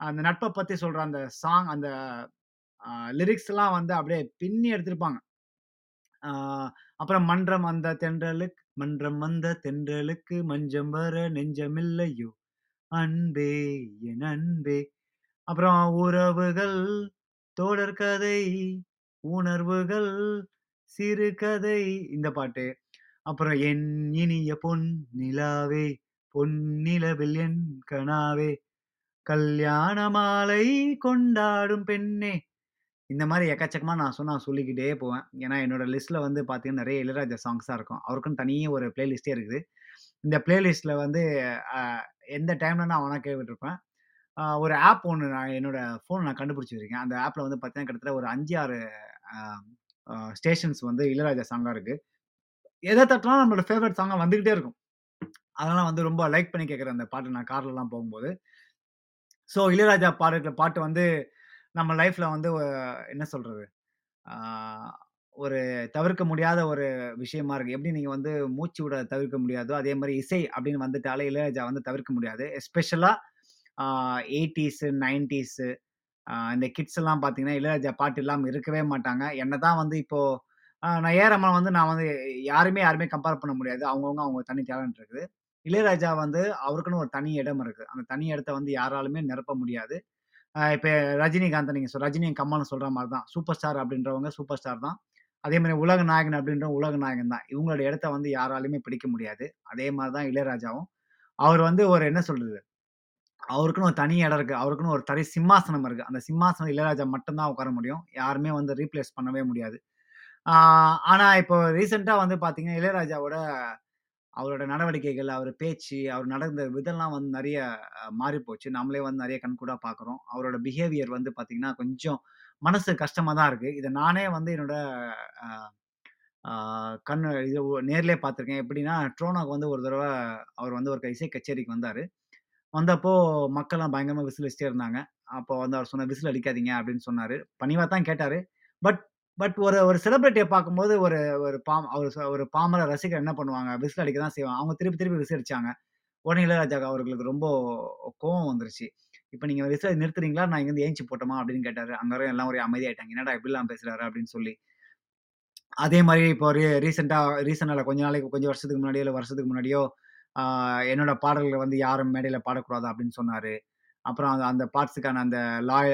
அந்த நட்பை பத்தி சொல்ற அந்த சாங் அந்த லிரிக்ஸ்லாம் வந்து அப்படியே பின்னி எடுத்திருப்பாங்க. அப்புறம் மன்றம் வந்த தென்றலுக்கு மன்றம் வந்த தென்றலுக்கு மஞ்சம் வர நெஞ்சமில்லையோ? அன்பே என் அன்பே. அப்புறம் உறவுகள் தோழர் கதை உணர்வுகள் சிறு கதை இந்த பாட்டு. அப்புறம் என் இனிய பொன் நிலாவே பொன்னிலவில் என் கனாவே. கல்யாண மாலை கொண்டாடும் பெண்ணே இந்த மாதிரி எக்கச்சக்கமா நான் சொன்னால் சொல்லிக்கிட்டே போவேன். ஏன்னா, என்னோட லிஸ்ட்ல வந்து பார்த்தீங்கன்னா, நிறைய இளையராஜா சாங்ஸா இருக்கும். அவருக்குன்னு தனியே ஒரு பிளேலிஸ்டே இருக்குது. இந்த பிளேலிஸ்ட்ல வந்து எந்த டைம்ல நான் வேணா கேட்டுருப்பேன் ஒரு ஆப் ஒன்று நான் என்னோட ஃபோன் நான் கண்டுபிடிச்சி வச்சிருக்கேன். அந்த ஆப்பில் வந்து பார்த்தீங்கன்னா, கிட்டத்தட்ட ஒரு அஞ்சு ஆறு ஸ்டேஷன்ஸ் வந்து இளையராஜா சாங்காக இருக்குது எதை தட்டினாலும் நம்மளோட ஃபேவரட் சாங்காக வந்துக்கிட்டே இருக்கும். அதெல்லாம் வந்து ரொம்ப லைக் பண்ணி கேட்குற அந்த பாட்டு நான் கார்லலாம் போகும்போது. ஸோ இளையராஜா பாடுற பாட்டு வந்து நம்ம லைஃப்ல வந்து என்ன சொல்றது? ஒரு தவிர்க்க முடியாத ஒரு விஷயமா இருக்கு. எப்படி நீங்க வந்து மூச்சு விட தவிர்க்க முடியாதோ, அதே மாதிரி இசை அப்படின்னு வந்துட்டாலே இளையராஜா வந்து தவிர்க்க முடியாது. எஸ்பெஷலா எயிட்டிஸு நைன்டிஸு இந்த கிட்ஸ் எல்லாம் பார்த்தீங்கன்னா, இளையராஜா பாட்டு இல்லாமல் இருக்கவே மாட்டாங்க. என்னதான் வந்து இப்போ நான் ஏ வந்து நான் வந்து யாருமே யாருமே கம்பேர் பண்ண முடியாது. அவங்கவுங்க அவங்க தனி டேலண்ட் இருக்குது. இளையராஜா வந்து அவருக்குன்னு ஒரு தனி இடம் இருக்குது அந்த தனி இடத்த வந்து யாராலுமே நிரப்ப முடியாது. இப்போ ரஜினிகாந்த் நீங்கள் சொல் ரஜினி ரஜினியும் சொல்கிற மாதிரி தான். சூப்பர் ஸ்டார் அப்படின்றவங்க சூப்பர் ஸ்டார் தான். அதே மாதிரி உலக நாயகன் அப்படின்ற உலக நாயகன் தான். இவங்களோட இடத்த வந்து யாராலையுமே பிடிக்க முடியாது. அதே மாதிரி தான் இளையராஜாவும். அவர் வந்து ஒரு என்ன சொல்றது? அவருக்குன்னு ஒரு தனி இடம் இருக்குது அவருக்குன்னு ஒரு தனி சிம்மாசனம் இருக்குது அந்த சிம்மாசனம் இளையராஜா மட்டும்தான் உட்கார முடியும். யாருமே வந்து ரீப்ளேஸ் பண்ணவே முடியாது. ஆனால் இப்போ ரீசெண்டாக வந்து பார்த்தீங்கன்னா, இளையராஜாவோட அவரோட நடவடிக்கைகள், அவர் பேச்சு, அவர் நடந்த விதெல்லாம் வந்து நிறைய மாறி மாறிப்போச்சு. நம்மளே வந்து நிறைய கண்கூடாக பார்க்குறோம். அவரோட பிஹேவியர் வந்து பார்த்தீங்கன்னா, கொஞ்சம் மனசு கஷ்டமாக தான் இருக்குது இதை நானே வந்து என்னோட கண் இது நேர்லேயே பார்த்துருக்கேன். எப்படின்னா, ட்ரோனோக்கு வந்து ஒரு தடவை அவர் வந்து ஒரு இசை கச்சேரிக்கு வந்தார் வந்தப்போ மக்கள்லாம் பயங்கரமாக விசில் அடிச்சுட்டே இருந்தாங்க. அப்போ வந்து அவர் சொன்ன "விசில் அடிக்காதீங்க" அப்படின்னு சொன்னார் பணிவாக தான் கேட்டார் பட் பட் ஒரு ஒரு செலிபிரிட்டிய பார்க்கும்போது ஒரு ஒரு பாம் அவர் ஒரு பாமர ரசிகர் என்ன பண்ணுவாங்க? விசில் அடிக்க தான் செய்வாங்க. அவங்க திருப்பி திருப்பி விசில் உடனே இளையராஜா அவர்களுக்கு ரொம்ப கோவம் வந்துருச்சு. இப்போ நீங்கள் விசில் நிறுத்துறீங்களா? நான் இங்கேருந்து ஏஞ்சி போட்டோமா அப்படின்னு கேட்டார் அங்கே எல்லாம் ஒரே அமைதியாயிட்டாங்க. "என்னடா இப்படிலாம் பேசுறாரு?" அப்படின்னு சொல்லி. அதே மாதிரி இப்போ ரீ ரீசெண்டாக ரீசெண்டாக கொஞ்ச நாளைக்கு கொஞ்சம் வருஷத்துக்கு முன்னாடியோ, இல்லை வருஷத்துக்கு முன்னாடியோ, என்னோட பாடல்களை வந்து யாரும் மேடையில் பாடக்கூடாது அப்படின்னு சொன்னார் அப்புறம் அந்த அந்த பார்ட்ஸுக்கான அந்த லாய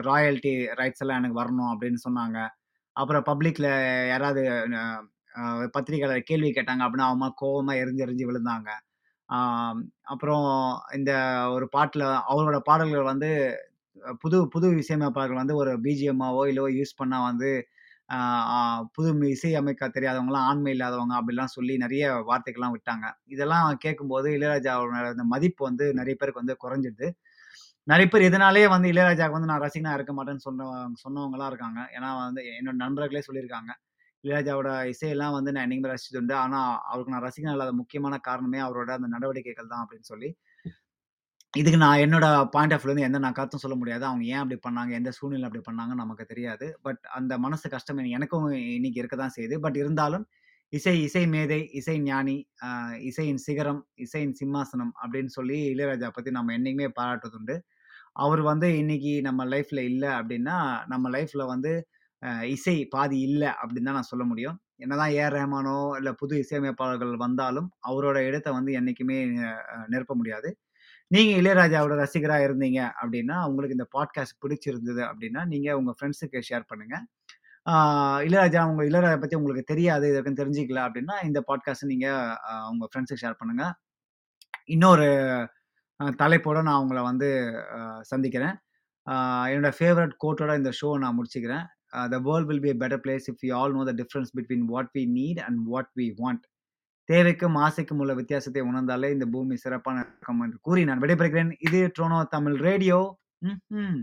ராயல்ட்டி ராயல்டி ரைட்ஸ் எல்லாம் எனக்கு வரணும் அப்படின்னு சொன்னாங்க. அப்புறம் பப்ளிக்ல யாராவது அ பத்திரிக்கையாளர் கேள்வி கேட்டாங்க அப்படின்னா, அவங்க மேல கோவமா எரிஞ்சு எரிஞ்சு விழுந்தாங்க. ஆம் அப்புறம் இந்த ஒரு பாட்டுல அவரோட பாடல்கள் வந்து புது புது இசையமைப்பாளர்கள் வந்து ஒரு பிஜிஎம்மாவோ இல்லவோ யூஸ் பண்ணா வந்து ஆ, புது இசையமைக்க தெரியாதவங்களாம் தெரியாதவங்கலாம், ஆண்மை இல்லாதவங்க அப்படிலாம் சொல்லி நெறைய வார்த்தைகள்லாம் விட்டாங்க. இதெல்லாம் கேட்கும்போது இளையராஜாவோட அந்த மதிப்பு வந்து நெறைய பேருக்கு வந்து குறைஞ்சிடுது. நிறைய பேர் இதனாலேயே வந்து இளையராஜாவுக்கு வந்து நான் ரசிகனா இருக்க மாட்டேன்னு சொன்ன சொன்னவங்களாம் இருக்காங்க. ஏன்னா வந்து என்னோட நண்பர்களே சொல்லியிருக்காங்க. இளையராஜாவோட இசையெல்லாம் வந்து நான் என்னைக்குமே ரசிச்சதுண்டு. ஆனா அவருக்கு நான் ரசிகனா இல்லாத முக்கியமான காரணமே அவரோட அந்த நடவடிக்கைகள் தான் அப்படின்னு சொல்லி இதுக்கு நான் என்னோட பாயிண்ட் ஆஃப் வியூலேருந்து எந்த நான் கருத்தும் சொல்ல முடியாது. அவங்க ஏன் அப்படி பண்ணாங்க? எந்த சூழ்நிலை அப்படி பண்ணாங்கன்னு நமக்கு தெரியாது. பட் அந்த மனசு கஷ்டம் எனக்கும் இன்னைக்கு இருக்க தான் செய்யுது. பட் இருந்தாலும் இசை இசை மேதை, இசை ஞானி, இசையின் சிகரம், இசையின் சிம்மாசனம் அப்படின்னு சொல்லி இளையராஜா பற்றி நம்ம என்றைக்குமே பாராட்டுவதுண்டு. அவர் வந்து இன்னைக்கு நம்ம லைஃப்பில் இல்லை அப்படின்னா, நம்ம லைஃப்பில் வந்து இசை பாதி இல்லை அப்படின்னு தான் நான் சொல்ல முடியும். என்னதான் ஏஆர் ரஹ்மானோ, இல்லை புது இசையமைப்பாளர்கள் வந்தாலும், அவரோட இடத்தை வந்து என்றைக்குமே நிரப்ப முடியாது. நீங்கள் இளையராஜாவோட ரசிகராக இருந்தீங்க அப்படின்னா, உங்களுக்கு இந்த பாட்காஸ்ட் பிடிச்சிருந்தது அப்படின்னா, நீங்கள் உங்கள் ஃப்ரெண்ட்ஸுக்கு ஷேர் பண்ணுங்கள் ஆ இளையராஜா உங்க இளையராஜா பத்தி உங்களுக்கு தெரியாது, இது வரைக்கும் தெரிஞ்சுக்கல அப்படின்னா, இந்த பாட்காஸ்ட்ட நீங்க அ உங்க ஃப்ரெண்ட்ஸுக்கு ஷேர் பண்ணுங்க. இன்னொரு அ தலைப்போட நான் உங்கள வந்து அ சந்திக்கிறேன். அ என்னோட ஃபேவரைட் கோட்டோட இந்த ஷோவ நான் முடிச்சுக்கிறேன். அ "the world will be a better place if we all know the difference between what we need and what we want." தேவைக்கும், ஆசைக்கும் உள்ள வித்தியாசத்தை உணர்ந்தாலே இந்த பூமி சிறப்பான இருக்கும் என்று கூறி நான் விடைபெறுகிறேன். இது ட்ரோனோ தமிழ் ரேடியோ. ம்ஹ்ம்.